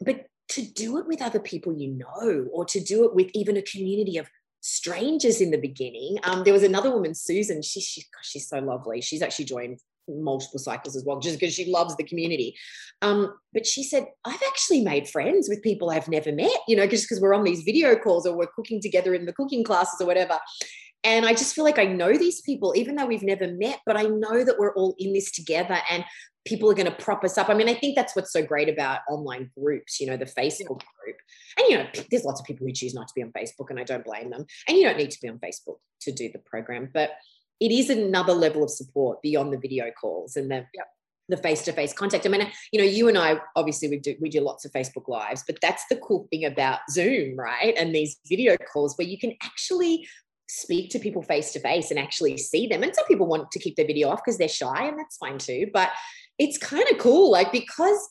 But to do it with other people you know, or to do it with even a community of strangers in the beginning. Um, there was another woman, Susan. She, she, she's so lovely. She's actually joined multiple cycles as well, just because she loves the community. Um, but she said, I've actually made friends with people I've never met, you know, just because we're on these video calls or we're cooking together in the cooking classes or whatever. And I just feel like I know these people, even though we've never met, but I know that we're all in this together and people are going to prop us up. I mean, I think that's what's so great about online groups, you know, the Facebook group. And, you know, there's lots of people who choose not to be on Facebook, and I don't blame them. And you don't need to be on Facebook to do the program. But it is another level of support beyond the video calls and the yep. the face-to-face contact. I mean, you know, you and I obviously we do we do lots of Facebook lives, but that's the cool thing about Zoom, right? And these video calls where you can actually speak to people face to face and actually see them. And some people want to keep their video off because they're shy, and that's fine too. But it's kind of cool, like because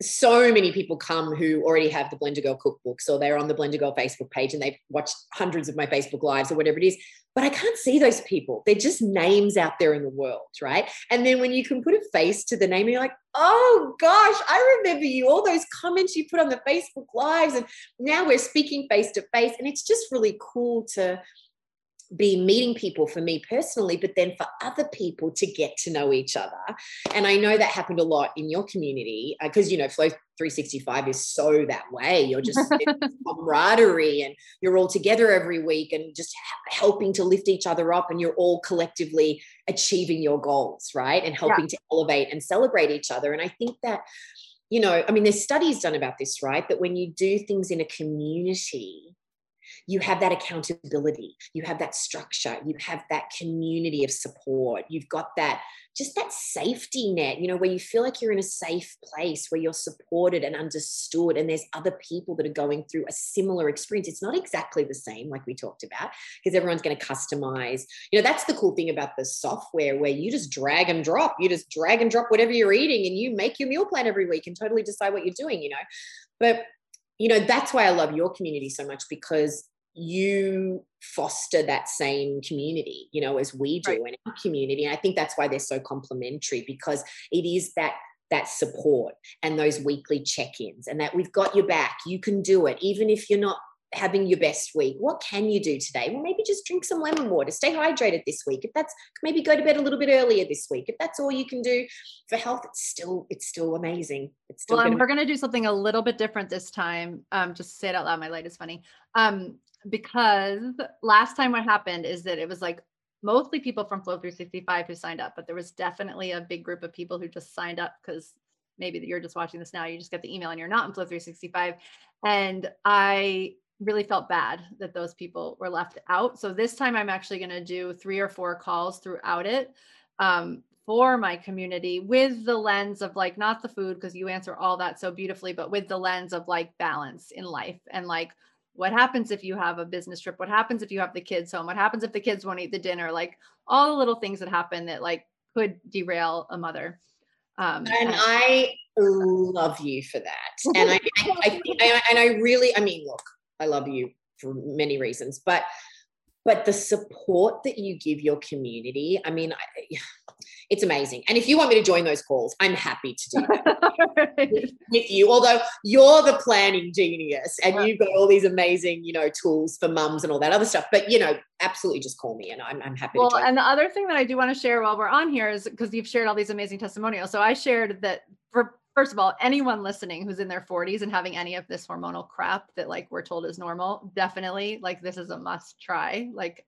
so many people come who already have the Blender Girl cookbook, so they're on the Blender Girl Facebook page and they've watched hundreds of my Facebook lives or whatever it is but I can't see those people. They're just names out there in the world, right? And then when you can put a face to the name, you're like, oh gosh, I remember you, all those comments you put on the Facebook Lives. And now we're speaking face to face. And it's just really cool to be meeting people for me personally, but then for other people to get to know each other. And I know that happened a lot in your community because, uh, you know, Flow 365 is so that way. You're just camaraderie and you're all together every week and just helping to lift each other up and you're all collectively achieving your goals, right? And helping yeah. to elevate and celebrate each other. And I think that you know, I mean, there's studies done about this, right? That when you do things in a community, you have that accountability you have that structure you have that community of support you've got that just that safety net you know where you feel like you're in a safe place where you're supported and understood and there's other people that are going through a similar experience. It's not exactly the same like we talked about because everyone's going to customize. You know that's the cool thing about the software where you just drag and drop you just drag and drop whatever you're eating and you make your meal plan every week and totally decide what you're doing you know? But you know that's why i love your community so much because you foster that same community you know as we do right. in our community. And i think that's why they're so complementary because it is that that support and those weekly check-ins and that we've got your back you can do it even if you're not having your best week. What can you do today? Well maybe just drink some lemon water stay hydrated this week. If that's maybe go to bed a little bit earlier this week. If that's all you can do for health it's still it's still amazing. It's still well and we're going to do something a little bit different this time. Um just say it out loud my light is funny. Um because last time what happened is that it was like mostly people from flow 365 who signed up but there was definitely a big group of people who just signed up because maybe you're just watching this now you just get the email and you're not in flow 365 and i really felt bad that those people were left out. So this time I'm actually going to do three or four calls throughout it um, for my community with the lens of like, not the food, because you answer all that so beautifully, but with the lens of like balance in life and like, what happens if you have a business trip? What happens if you have the kids home? What happens if the kids won't eat the dinner? Like all the little things that happen that like could derail a mother. Um, and, and I love you for that. And I, I, I, and I really, I mean, look, I love you for many reasons, but but the support that you give your community, I mean, I, it's amazing. And if you want me to join those calls, I'm happy to do that with, with, you. Although you're the planning genius and you've got all these amazing, you know, tools for mums and all that other stuff. But you know, absolutely just call me and I'm, I'm happy well, and the other thing that I do want to share while we're on here is because you've shared all these amazing testimonials. So I shared that for first of all, anyone listening who's in their 40s and having any of this hormonal crap that like we're told is normal, definitely like this is a must try. Like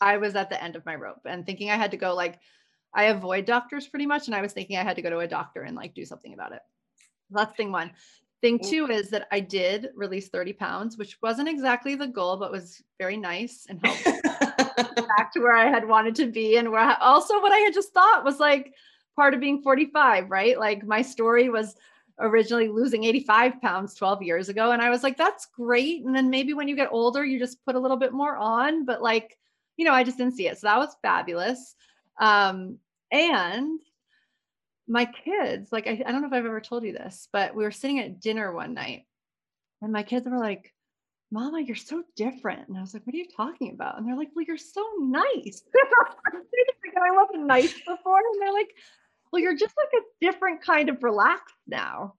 I was at the end of my rope and thinking I had to go like I avoid doctors pretty much and I was thinking I had to go to a doctor and like do something about it. That's thing 1. Thing 2 is that I did release 30 pounds, which wasn't exactly the goal but was very nice and helped back to where I had wanted to be and where I, also what I had just thought was like part of being 45, right? Like my story was originally losing 85 pounds 12 years ago. And I was like, that's great. And then maybe when you get older, you just put a little bit more on. But like, you know, I just didn't see it. So that was fabulous. Um, and my kids, like, I, I don't know if I've ever told you this, but we were sitting at dinner one night and my kids were like, Mama, you're so different. And I was like, What are you talking about? And they're like, Well, you're so nice. I wasn't nice before. And they're like, well, you're just like a different kind of relaxed now.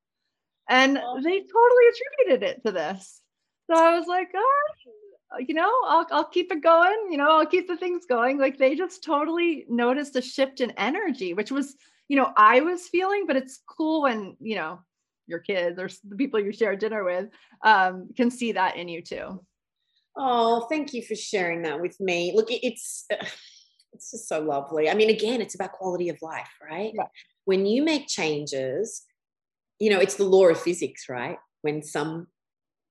And they totally attributed it to this. So I was like, oh, you know, I'll, I'll keep it going. You know, I'll keep the things going. Like they just totally noticed a shift in energy, which was, you know, I was feeling, but it's cool when, you know, your kids or the people you share dinner with um, can see that in you too. Oh, thank you for sharing that with me. Look, it's it's just so lovely. I mean, again, it's about quality of life, right? Yeah. When you make changes, you know, it's the law of physics, right? When some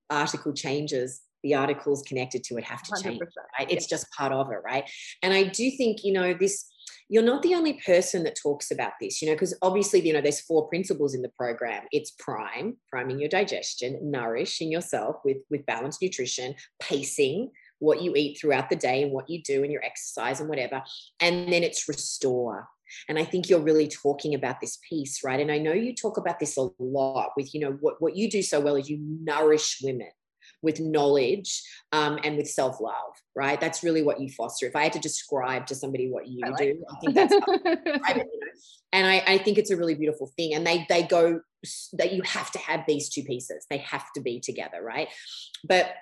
article changes, the articles connected to it have to change, right? It's just part of it, right? And I do think, you know, this you're not the only person that talks about this, you know, because obviously, you know, there's four principles in the program. It's prime, priming your digestion, nourishing yourself with with balanced nutrition, pacing, what you eat throughout the day and what you do and your exercise and whatever. And then it's restore. And I think you're really talking about this piece, right? And I know you talk about this a lot with, you know, what, what you do so well is you nourish women with knowledge um, and with self love, right? That's really what you foster. If I had to describe to somebody what you I like do, that. I think that's it, you know? and I, I think it's a really beautiful thing. And they they go that you have to have these two pieces. They have to be together, right? But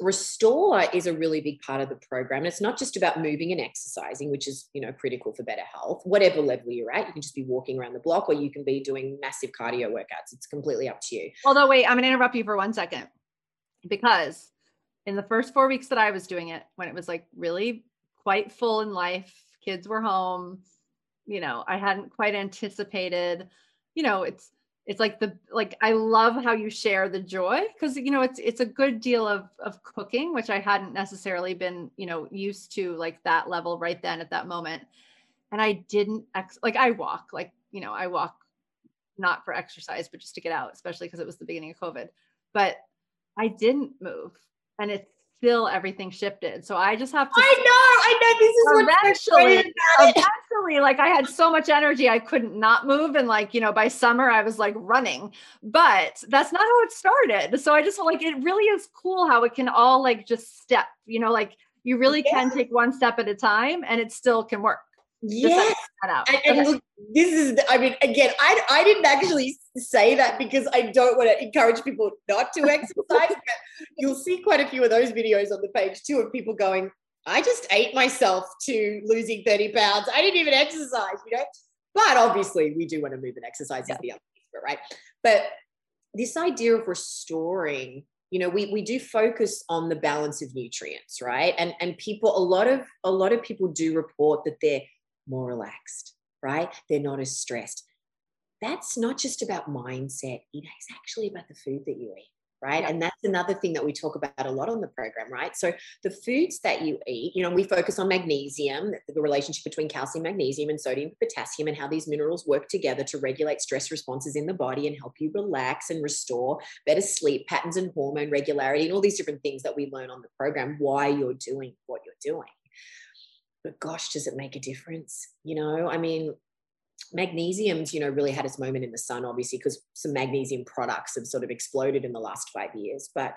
restore is a really big part of the program. And it's not just about moving and exercising which is you know critical for better health. Whatever level you're at you can just be walking around the block or you can be doing massive cardio workouts. It's completely up to you. Although wait i'm going to interrupt you for one second. Because in the first four weeks that i was doing it when it was like really quite full in life kids were home you know i hadn't quite anticipated you know it's it's like the like i love how you share the joy because you know it's it's a good deal of of cooking which i hadn't necessarily been you know used to like that level right then at that moment. And i didn't ex- like i walk like you know i walk not for exercise but just to get out especially because it was the beginning of covid. But i didn't move and it's still everything shifted. So i just have to i know i know this is eventually like i had so much energy i couldn't not move and like you know by summer i was like running but that's not how it started so i just like it really is cool how it can all like just step you know like you really yeah. can take one step at a time and it still can work Yes. And, and look, this is, I mean, again, I, I didn't actually say that because I don't want to encourage people not to exercise. but you'll see quite a few of those videos on the page too of people going, I just ate myself to losing 30 pounds. I didn't even exercise, you know? But obviously, we do want to move and exercise yeah. is the other piece, right? But this idea of restoring you know we, we do focus on the balance of nutrients right and and people a lot of a lot of people do report that they're more relaxed, right? They're not as stressed. That's not just about mindset, it is actually about the food that you eat. Right. Yeah. And that's another thing that we talk about a lot on the program, right? So, the foods that you eat, you know, we focus on magnesium, the relationship between calcium, magnesium, and sodium, potassium, and how these minerals work together to regulate stress responses in the body and help you relax and restore better sleep patterns and hormone regularity, and all these different things that we learn on the program, why you're doing what you're doing but gosh, does it make a difference? You know, I mean, magnesium's, you know, really had its moment in the sun, obviously, because some magnesium products have sort of exploded in the last five years. But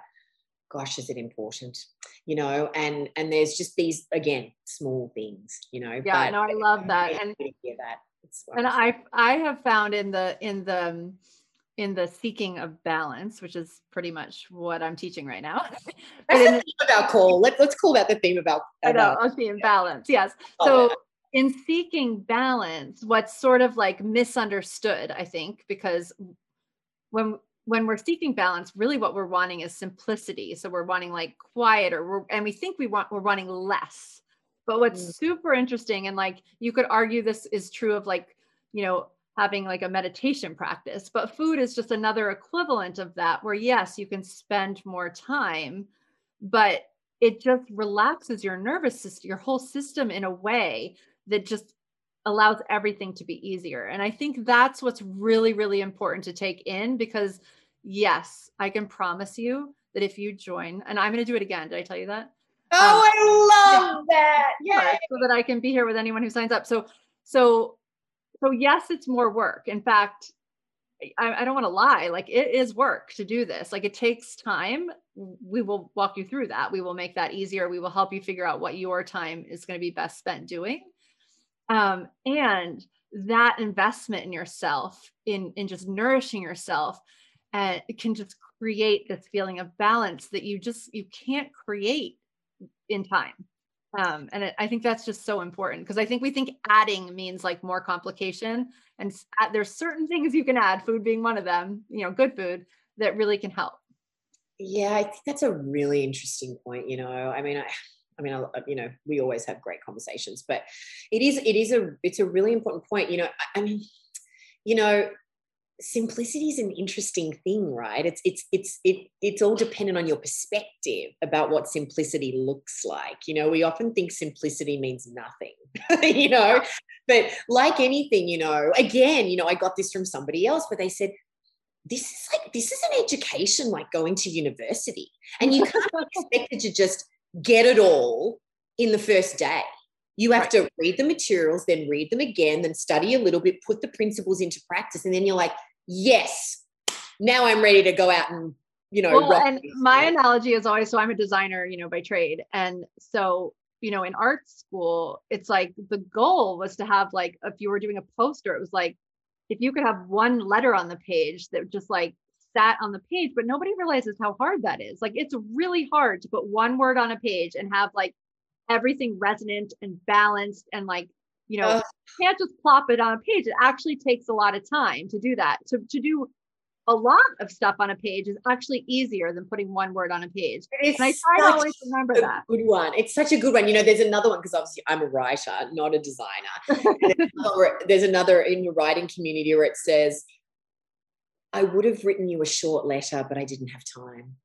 gosh, is it important? You know, and and there's just these again small things, you know. Yeah, no, I love that. And hear that. And I I have found in the in the um, in the seeking of balance, which is pretty much what I'm teaching right now. That's the theme of our call. Let, let's call that the theme about. about I know, theme balance. Yes. So. In seeking balance, what's sort of like misunderstood, I think, because when when we're seeking balance, really what we're wanting is simplicity. So we're wanting like quiet, or and we think we want we're wanting less. But what's mm. super interesting, and like you could argue this is true of like you know having like a meditation practice but food is just another equivalent of that where yes you can spend more time but it just relaxes your nervous system your whole system in a way that just allows everything to be easier. And i think that's what's really really important to take in because yes i can promise you that if you join and i'm going to do it again did i tell you that? Oh um, i love yeah, that. Yeah so that i can be here with anyone who signs up. So so so yes it's more work. In fact I, I don't want to lie like it is work to do this. Like it takes time. We will walk you through that. We will make that easier. We will help you figure out what your time is going to be best spent doing um, and that investment in yourself in in just nourishing yourself and uh, can just create this feeling of balance that you just you can't create in time um, and it, I think that's just so important because I think we think adding means like more complication, and add, there's certain things you can add, food being one of them. You know, good food that really can help. Yeah, I think that's a really interesting point. You know, I mean, I, I mean, you know, we always have great conversations, but it is, it is a, it's a really important point. You know, I, mean, you know, simplicity is an interesting thing right? It's it's it's it, it's all dependent on your perspective about what simplicity looks like. You know we often think simplicity means nothing you know? But like anything you know again you know i got this from somebody else but they said this is like this is an education like going to university. And you can't be expected to just get it all in the first day you have right. to read the materials, then read them again, then study a little bit, put the principles into practice, and then you're like, yes, now I'm ready to go out and you know. Well, and my analogy is always so I'm a designer, you know, by trade, and so you know, in art school, it's like the goal was to have like if you were doing a poster, it was like if you could have one letter on the page that just like sat on the page, but nobody realizes how hard that is. Like it's really hard to put one word on a page and have like everything resonant and balanced and like you know uh, can't just plop it on a page it actually takes a lot of time to do that to, to do a lot of stuff on a page is actually easier than putting one word on a page. It's and I try to always remember that. Good one. It's such a good one. You know, there's another one because obviously I'm a writer, not a designer. there's another in your writing community where it says, I would have written you a short letter, but I didn't have time.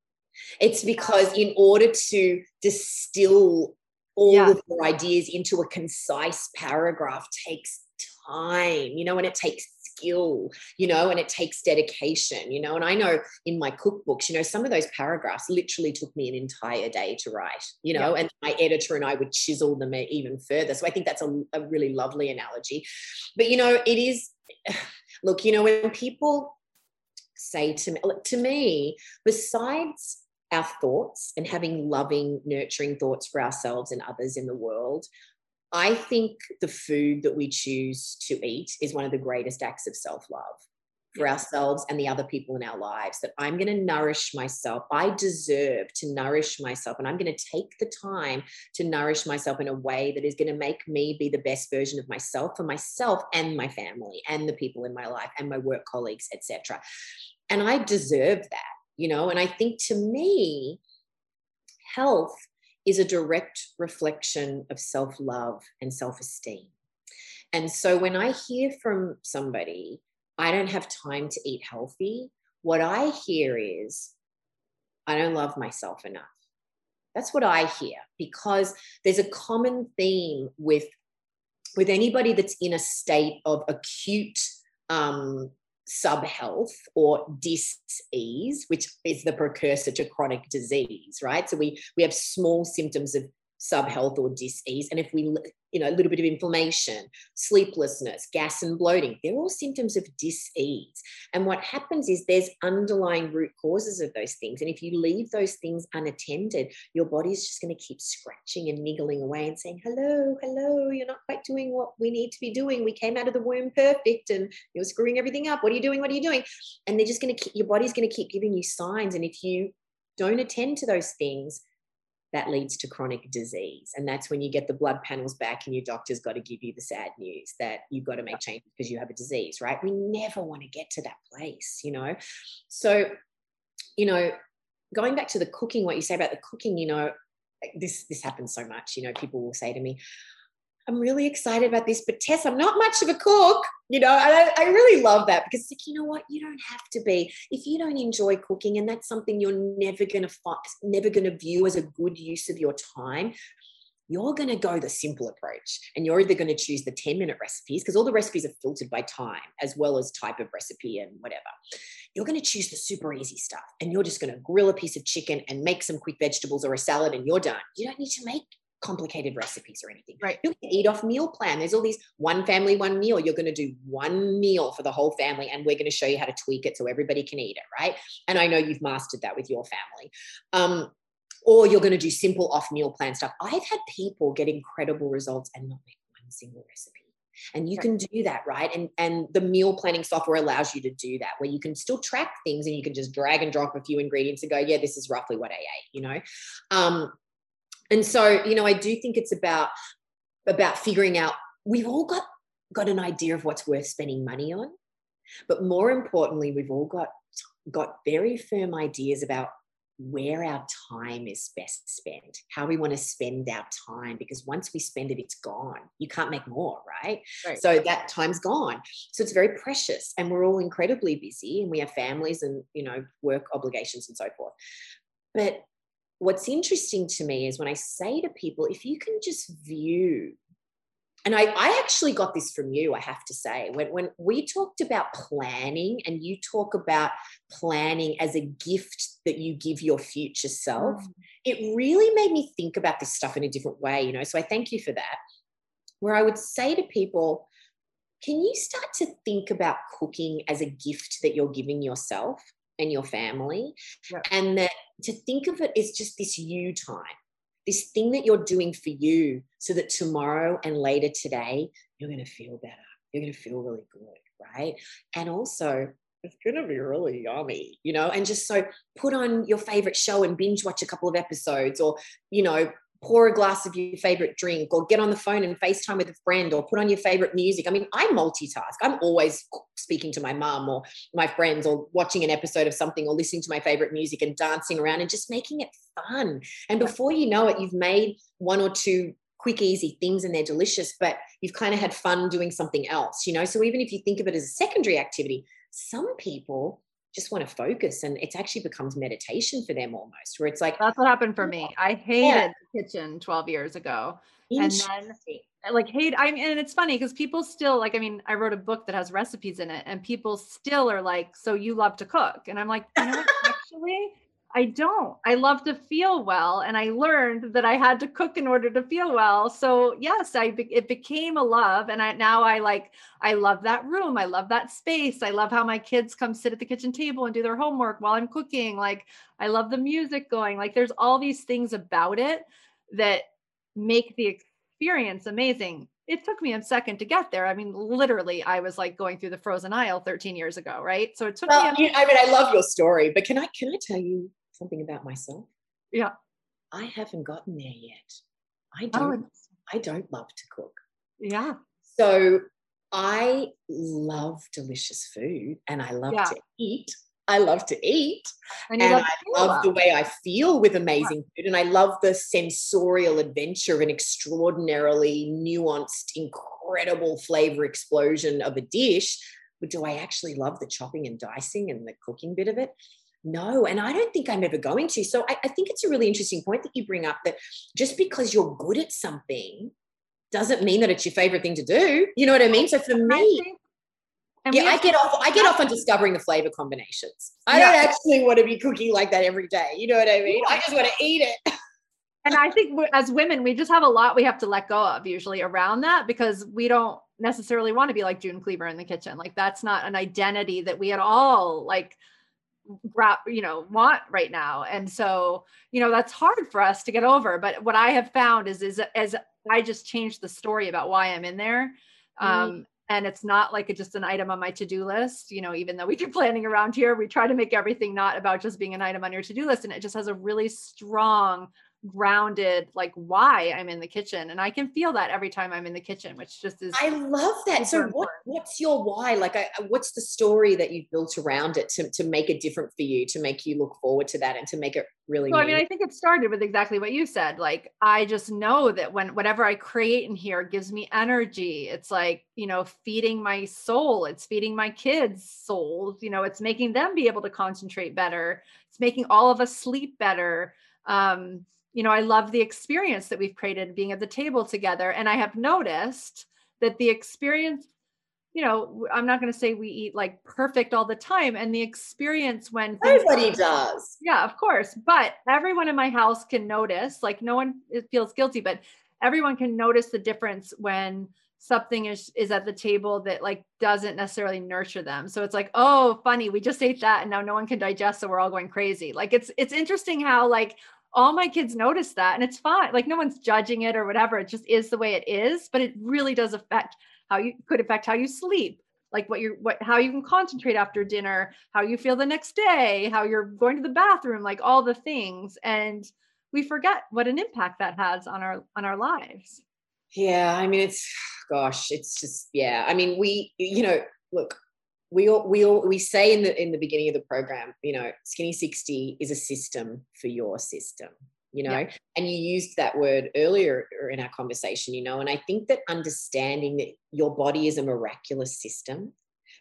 It's because in order to distill all yeah. of your ideas into a concise paragraph takes time, you know, and it takes skill, you know, and it takes dedication, you know. And I know in my cookbooks, you know, some of those paragraphs literally took me an entire day to write, you know, yeah. and my editor and I would chisel them even further. So I think that's a, a really lovely analogy. But, you know, it is, look, you know, when people say to me, to me, besides our thoughts and having loving, nurturing thoughts for ourselves and others in the world, I think the food that we choose to eat is one of the greatest acts of self love for ourselves and the other people in our lives. That I'm going to nourish myself. I deserve to nourish myself. And I'm going to take the time to nourish myself in a way that is going to make me be the best version of myself for myself and my family and the people in my life and my work colleagues, etc. And I deserve that, you know. And I think to me, health is a direct reflection of self love and self esteem. And so when I hear from somebody, I don't have time to eat healthy, what I hear is, I don't love myself enough. That's what I hear because there's a common theme with with anybody that's in a state of acute um, subhealth or dis-ease which is the precursor to chronic disease right? So we we have small symptoms of subhealth or dis-ease and if we you know a little bit of inflammation sleeplessness gas and bloating they're all symptoms of dis-ease. And what happens is there's underlying root causes of those things and if you leave those things unattended your body's just going to keep scratching and niggling away and saying hello hello you're not quite doing what we need to be doing. We came out of the womb perfect and you're screwing everything up. What are you doing? What are you doing? And they're just going to keep your body's going to keep giving you signs and if you don't attend to those things that leads to chronic disease. And that's when you get the blood panels back and your doctor's got to give you the sad news that you've got to make changes because you have a disease, right? We never want to get to that place, you know? So, you know, going back to the cooking, what you say about the cooking, you know, this this happens so much. You know, people will say to me, I'm really excited about this, but Tess, I'm not much of a cook, you know, I, I really love that because like, you know what, you don't have to be. If you don't enjoy cooking and that's something you're never to find, never going to view as a good use of your time, you're going to go the simple approach and you're either going to choose the 10 minute recipes because all the recipes are filtered by time as well as type of recipe and whatever. You're going to choose the super easy stuff and you're just going to grill a piece of chicken and make some quick vegetables or a salad and you're done. You don't need to make complicated recipes or anything. Right. You can eat off meal plan. There's all these one family, one meal. You're going to do one meal for the whole family, and we're going to show you how to tweak it so everybody can eat it. Right. And I know you've mastered that with your family. Um, or you're going to do simple off meal plan stuff. I've had people get incredible results and not make one single recipe. And you can do that, right? And and the meal planning software allows you to do that, where you can still track things and you can just drag and drop a few ingredients and go, yeah, this is roughly what I ate, you know. Um, and so you know i do think it's about about figuring out we've all got got an idea of what's worth spending money on but more importantly we've all got got very firm ideas about where our time is best spent, how we want to spend our time, because once we spend it, it's gone. You can't make more, right? right? So that time's gone. So it's very precious. And we're all incredibly busy and we have families and, you know, work obligations and so forth. But what's interesting to me is when I say to people, if you can just view, and I, I actually got this from you, I have to say, when, when we talked about planning and you talk about planning as a gift that you give your future self, mm. it really made me think about this stuff in a different way, you know. So I thank you for that. Where I would say to people, can you start to think about cooking as a gift that you're giving yourself? And your family. Yeah. And that to think of it as just this you time, this thing that you're doing for you so that tomorrow and later today, you're going to feel better. You're going to feel really good. Right. And also, it's going to be really yummy, you know, and just so put on your favorite show and binge watch a couple of episodes or, you know, pour a glass of your favorite drink or get on the phone and FaceTime with a friend or put on your favorite music. I mean, I multitask. I'm always speaking to my mom or my friends or watching an episode of something or listening to my favorite music and dancing around and just making it fun. And before you know it, you've made one or two quick, easy things and they're delicious, but you've kind of had fun doing something else, you know? So even if you think of it as a secondary activity, some people just want to focus and it's actually becomes meditation for them almost where it's like that's what happened for oh, me. i hated yeah. the kitchen 12 years ago and then like hate i mean and it's funny because people still like i mean i wrote a book that has recipes in it and people still are like so you love to cook? And i'm like you know what? Actually I don't. I love to feel well, and I learned that I had to cook in order to feel well. So yes, I it became a love, and I now I like I love that room. I love that space. I love how my kids come sit at the kitchen table and do their homework while I'm cooking. Like I love the music going. Like there's all these things about it that make the experience amazing. It took me a second to get there. I mean, literally, I was like going through the frozen aisle 13 years ago, right? So it took well, me. A- I mean, I love your story, but can I can I tell you something about myself? Yeah. I haven't gotten there yet. I oh, don't oh, I don't love to cook. Yeah. So I love delicious food and I love yeah. to eat. I love to eat. And, and love I love the way I feel with amazing yeah. food. And I love the sensorial adventure of an extraordinarily nuanced, incredible flavor explosion of a dish. But do I actually love the chopping and dicing and the cooking bit of it? No, and I don't think I'm ever going to. So I, I, think it's a really interesting point that you bring up that just because you're good at something doesn't mean that it's your favorite thing to do. You know what I mean? So for me, yeah, I get off. I get off on discovering the flavor combinations. I yeah. don't actually want to be cooking like that every day. You know what I mean? I just want to eat it. and I think as women, we just have a lot we have to let go of usually around that because we don't necessarily want to be like June Cleaver in the kitchen. Like that's not an identity that we at all like you know want right now. And so you know that's hard for us to get over. But what i have found is is as i just changed the story about why i'm in there. Mm-hmm. um and it's not like a, just an item on my to-do list you know even though we do planning around here we try to make everything not about just being an item on your to-do list. And it just has a really strong grounded like why I'm in the kitchen and I can feel that every time I'm in the kitchen which just is I love that so what, what's your why? Like I, what's the story that you've built around it to, to make it different for you to make you look forward to that and to make it really so, I mean I think it started with exactly what you said like I just know that when whatever I create in here gives me energy it's like you know feeding my soul it's feeding my kids souls you know it's making them be able to concentrate better it's making all of us sleep better um you know, I love the experience that we've created being at the table together. And I have noticed that the experience, you know, I'm not going to say we eat like perfect all the time. And the experience when everybody does. Yeah, of course. But everyone in my house can notice, like, no one feels guilty, but everyone can notice the difference when something is is at the table that like doesn't necessarily nurture them so it's like oh funny we just ate that and now no one can digest so we're all going crazy like it's it's interesting how like all my kids notice that and it's fine like no one's judging it or whatever it just is the way it is but it really does affect how you could affect how you sleep like what you're what how you can concentrate after dinner how you feel the next day how you're going to the bathroom like all the things and we forget what an impact that has on our on our lives. Yeah i mean it's gosh it's just yeah i mean we you know look we all, we all, we say in the in the beginning of the program, you know, Skinny 60 is a system for your system, you know, yeah. and you used that word earlier in our conversation, you know, and I think that understanding that your body is a miraculous system,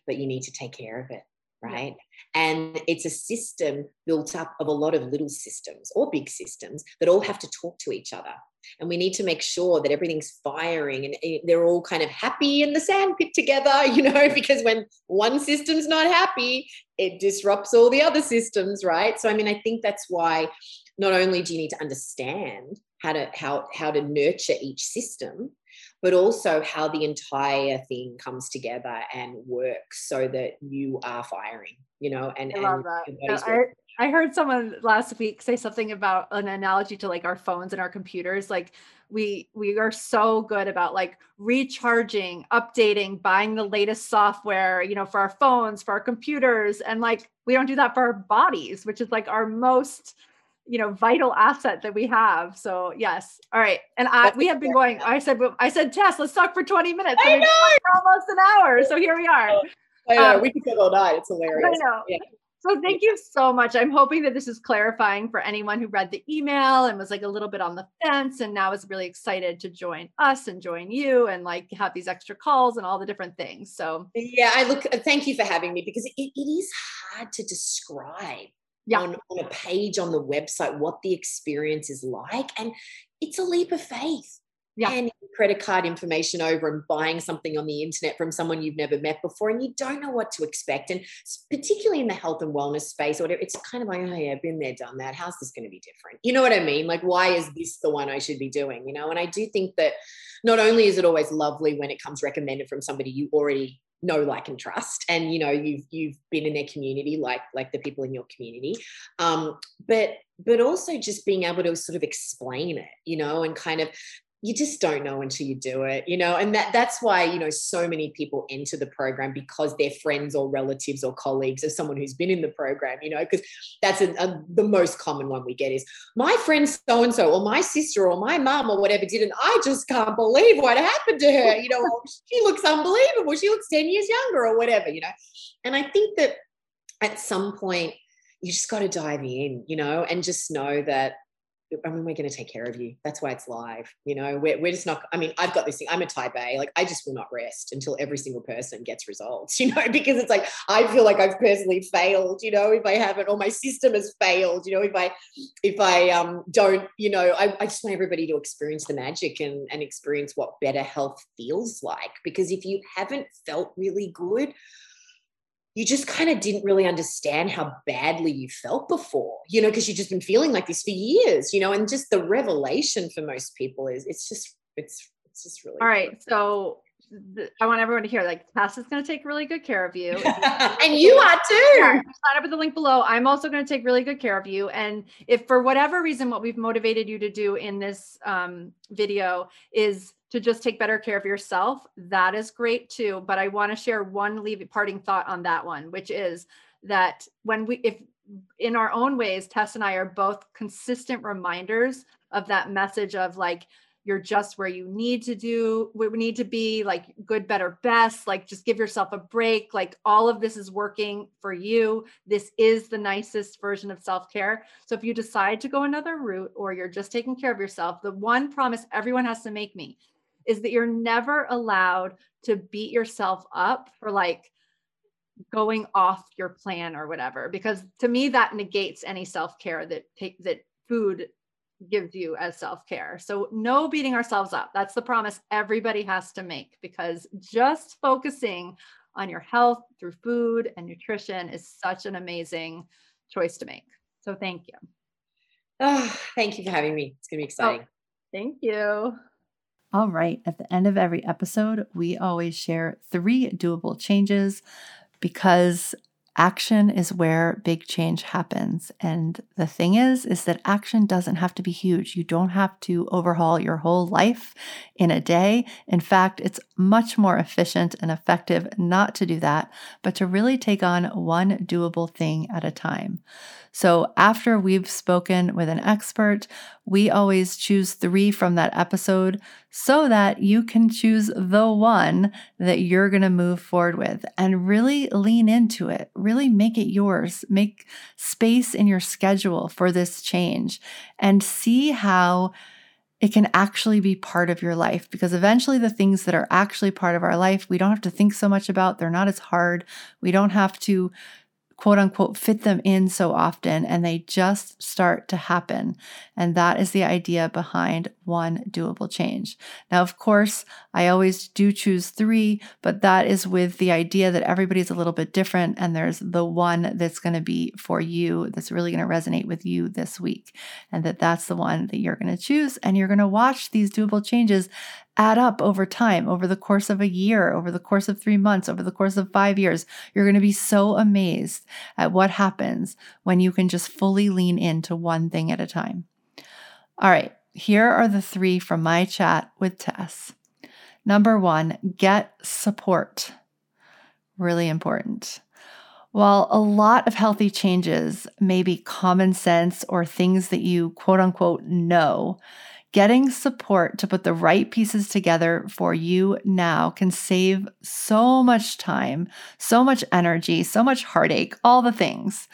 but you need to take care of it right? And it's a system built up of a lot of little systems or big systems that all have to talk to each other. And we need to make sure that everything's firing and eh, they're all kind of happy in the sandpit together, you know, because when one system's not happy, it disrupts all the other systems, right? So I mean, I think that's why not only do you need to understand how to how how to nurture each system but also how the entire thing comes together and works so that you are firing, you know, and, I love and that. I, heard someone last week say something about an analogy to like our phones and our computers. Like we we are so good about like recharging, updating, buying the latest software, you know, for our phones, for our computers, and like we don't do that for our bodies, which is like our most you know vital asset that we have. So yes. All right. And i we have been going i said i said tess let's talk for 20 minutes. I know. almost an hour so here we are. I know. Um, we could go all night. It's hilarious. I know. Yeah. So thank you so much. I'm hoping that this is clarifying for anyone who read the email and was like a little bit on the fence and now is really excited to join us and join you and like have these extra calls and all the different things. So yeah, I look uh, thank you for having me because it, it is hard to describe yeah. on, on a page on the website what the experience is like. And it's a leap of faith yeah. handing credit card information over and buying something on the internet from someone you've never met before and you don't know what to expect and particularly in the health and wellness space or whatever it's kind of like oh yeah I've been there done that. How's this going to be different? You know what i mean? Like why is this the one i should be doing you know? And i do think that not only is it always lovely when it comes recommended from somebody you already know like and trust and you know you've you've been in their community like like the people in your community um but but also just being able to sort of explain it you know and kind of you just don't know until you do it you know and that that's why you know so many people enter the program because they're friends or relatives or colleagues of someone who's been in the program you know because that's a, a, the most common one we get is my friend so and so or my sister or my mom or whatever did and i just can't believe what happened to her you know she looks unbelievable. She looks 10 years younger or whatever you know. And i think that at some point you just got to dive in you know and just know that I mean, we're going to take care of you. That's why it's live. You know, we're, we're just not, I mean, I've got this thing. I'm a type A. Like, I just will not rest until every single person gets results, you know, because it's like, I feel like I've personally failed, you know, if I haven't, or my system has failed, you know, if I, if I um, don't, you know, I, I just want everybody to experience the magic and, and experience what better health feels like. Because if you haven't felt really good, you just kind of didn't really understand how badly you felt before, you know, because you've just been feeling like this for years, you know, and just the revelation for most people is it's just, it's, it's just really. All right. So I want everyone to hear like Tess is going to take really good care of you. and you are too. Sign up with the link below. I'm also going to take really good care of you. And if for whatever reason, what we've motivated you to do in this um, video is to just take better care of yourself, that is great too. But I want to share one leave parting thought on that one, which is that when we, if in our own ways, Tess and I are both consistent reminders of that message of like, you're just where you need to do we need to be like good better best like just give yourself a break like all of this is working for you. This is the nicest version of self-care. So if you decide to go another route or you're just taking care of yourself the one promise everyone has to make me is that you're never allowed to beat yourself up for like going off your plan or whatever because to me that negates any self-care that take that food gives you as self care. So, no beating ourselves up. That's the promise everybody has to make because just focusing on your health through food and nutrition is such an amazing choice to make. So, thank you. Oh, thank you for having me. It's going to be oh, exciting. Oh, thank you. All right. At the end of every episode, we always share three doable changes because action is where big change happens. And the thing is is that action doesn't have to be huge. You don't have to overhaul your whole life in a day. In fact it's much more efficient and effective not to do that but to really take on one doable thing at a time so after we've spoken with an expert, we always choose three from that episode so that you can choose the one that you're going to move forward with and really lean into it. Really make it yours. Make space in your schedule for this change and see how it can actually be part of your life because eventually the things that are actually part of our life, we don't have to think so much about. They're not as hard. We don't have to quote unquote fit them in so often and they just start to happen. And that is the idea behind one doable change. Now, of course, I always do choose three, but that is with the idea that everybody's a little bit different and there's the one that's going to be for you, that's really going to resonate with you this week. And that that's the one that you're going to choose. And you're going to watch these doable changes add up over time, over the course of a year, over the course of three months, over the course of five years. You're going to be so amazed at what happens when you can just fully lean into one thing at a time. All right, here are the three from my chat with Tess. Number one, get support. Really important. While a lot of healthy changes may be common sense or things that you quote unquote know, Getting support to put the right pieces together for you now can save so much time, so much energy, so much heartache, all the things.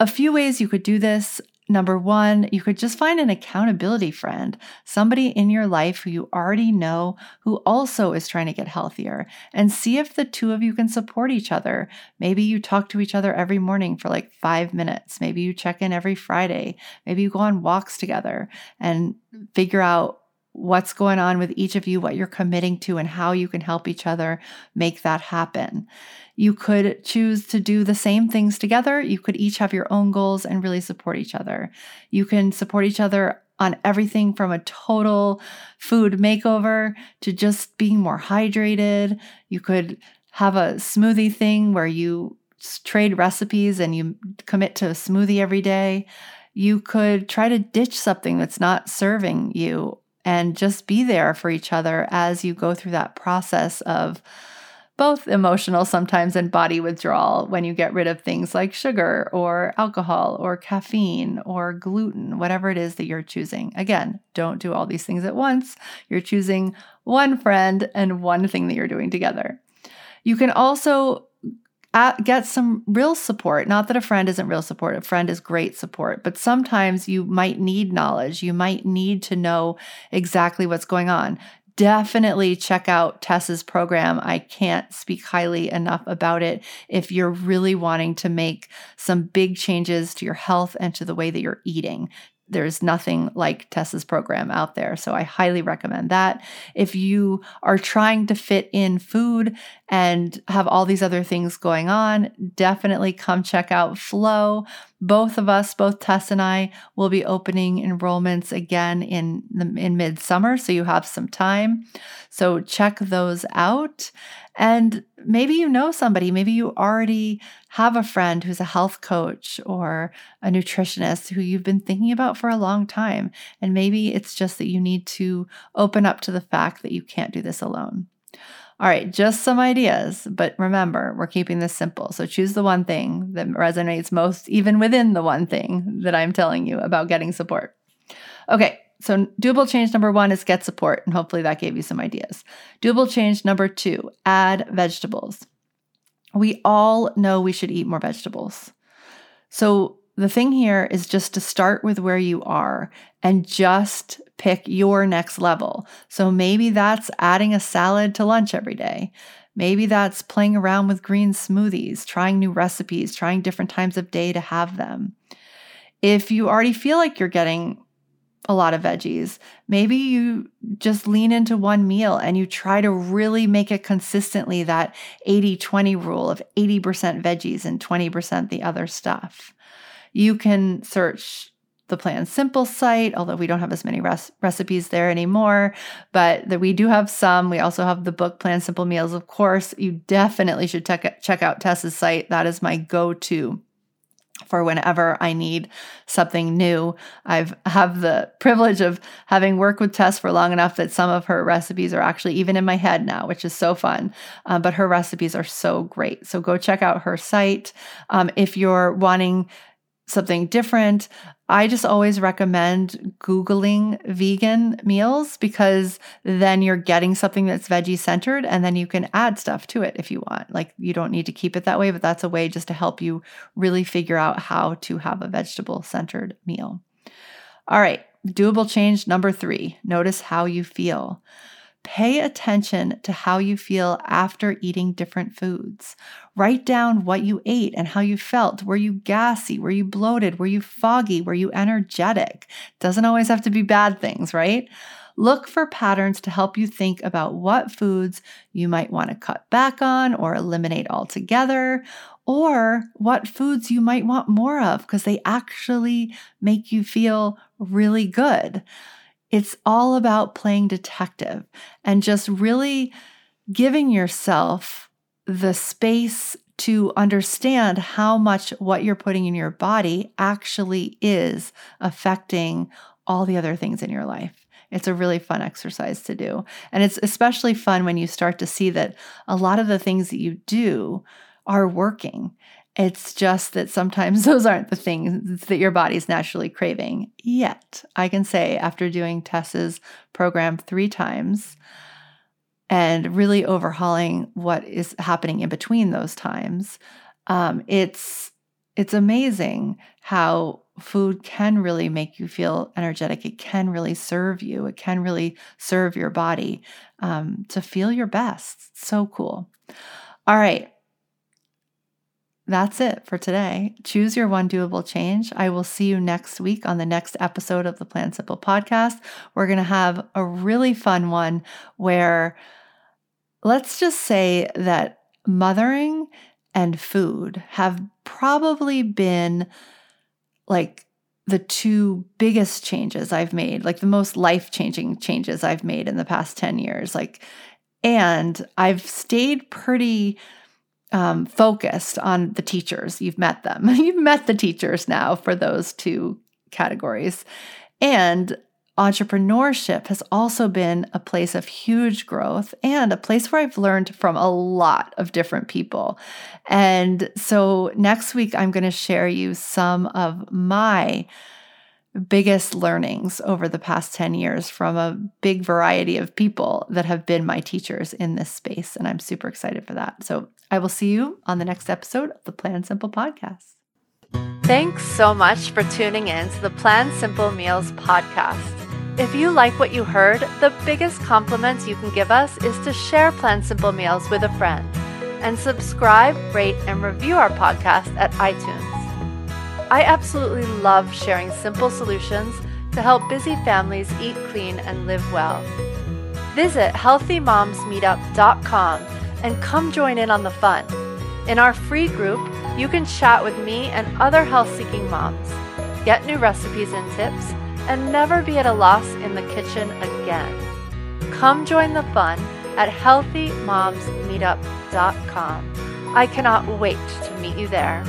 A few ways you could do this Number one, you could just find an accountability friend, somebody in your life who you already know who also is trying to get healthier, and see if the two of you can support each other. Maybe you talk to each other every morning for like five minutes. Maybe you check in every Friday. Maybe you go on walks together and figure out what's going on with each of you, what you're committing to, and how you can help each other make that happen. You could choose to do the same things together. You could each have your own goals and really support each other. You can support each other on everything from a total food makeover to just being more hydrated. You could have a smoothie thing where you trade recipes and you commit to a smoothie every day. You could try to ditch something that's not serving you and just be there for each other as you go through that process of both emotional sometimes and body withdrawal when you get rid of things like sugar or alcohol or caffeine or gluten, whatever it is that you're choosing. Again, don't do all these things at once. You're choosing one friend and one thing that you're doing together. You can also get some real support. Not that a friend isn't real support, a friend is great support, but sometimes you might need knowledge. You might need to know exactly what's going on. Definitely check out Tess's program. I can't speak highly enough about it if you're really wanting to make some big changes to your health and to the way that you're eating there's nothing like Tess's program out there. So I highly recommend that. If you are trying to fit in food and have all these other things going on, definitely come check out Flow. Both of us, both Tess and I, will be opening enrollments again in the, in midsummer, so you have some time. So check those out. And maybe you know somebody, maybe you already have a friend who's a health coach or a nutritionist who you've been thinking about for a long time. And maybe it's just that you need to open up to the fact that you can't do this alone. All right, just some ideas, but remember, we're keeping this simple. So choose the one thing that resonates most, even within the one thing that I'm telling you about getting support. Okay, so, doable change number one is get support, and hopefully that gave you some ideas. Doable change number two add vegetables. We all know we should eat more vegetables. So, the thing here is just to start with where you are and just pick your next level. So, maybe that's adding a salad to lunch every day. Maybe that's playing around with green smoothies, trying new recipes, trying different times of day to have them. If you already feel like you're getting a lot of veggies. Maybe you just lean into one meal and you try to really make it consistently that 80 20 rule of 80% veggies and 20% the other stuff. You can search the Plan Simple site, although we don't have as many res- recipes there anymore, but that we do have some. We also have the book Plan Simple Meals, of course. You definitely should check, check out Tess's site. That is my go to for whenever I need something new. I've have the privilege of having worked with Tess for long enough that some of her recipes are actually even in my head now, which is so fun. Um, but her recipes are so great. So go check out her site. Um, if you're wanting something different, I just always recommend Googling vegan meals because then you're getting something that's veggie centered and then you can add stuff to it if you want. Like you don't need to keep it that way, but that's a way just to help you really figure out how to have a vegetable centered meal. All right, doable change number three notice how you feel. Pay attention to how you feel after eating different foods. Write down what you ate and how you felt. Were you gassy? Were you bloated? Were you foggy? Were you energetic? Doesn't always have to be bad things, right? Look for patterns to help you think about what foods you might want to cut back on or eliminate altogether, or what foods you might want more of because they actually make you feel really good. It's all about playing detective and just really giving yourself the space to understand how much what you're putting in your body actually is affecting all the other things in your life. It's a really fun exercise to do. And it's especially fun when you start to see that a lot of the things that you do are working It's just that sometimes those aren't the things that your body's naturally craving yet. I can say after doing Tess's program three times and really overhauling what is happening in between those times, um, it's it's amazing how food can really make you feel energetic. It can really serve you. It can really serve your body um, to feel your best. so cool. All right. That's it for today. Choose your one doable change. I will see you next week on the next episode of the Plan Simple podcast. We're going to have a really fun one where let's just say that mothering and food have probably been like the two biggest changes I've made, like the most life changing changes I've made in the past 10 years. Like, and I've stayed pretty um, focused on the teachers. You've met them. You've met the teachers now for those two categories. And entrepreneurship has also been a place of huge growth and a place where I've learned from a lot of different people. And so next week, I'm going to share you some of my biggest learnings over the past 10 years from a big variety of people that have been my teachers in this space. And I'm super excited for that. So I will see you on the next episode of the Plan Simple podcast. Thanks so much for tuning in to the Plan Simple Meals podcast. If you like what you heard, the biggest compliments you can give us is to share Plan Simple Meals with a friend and subscribe, rate, and review our podcast at iTunes. I absolutely love sharing simple solutions to help busy families eat clean and live well. Visit healthymomsmeetup.com and come join in on the fun. In our free group, you can chat with me and other health seeking moms, get new recipes and tips and never be at a loss in the kitchen again. Come join the fun at healthymomsmeetup.com. I cannot wait to meet you there.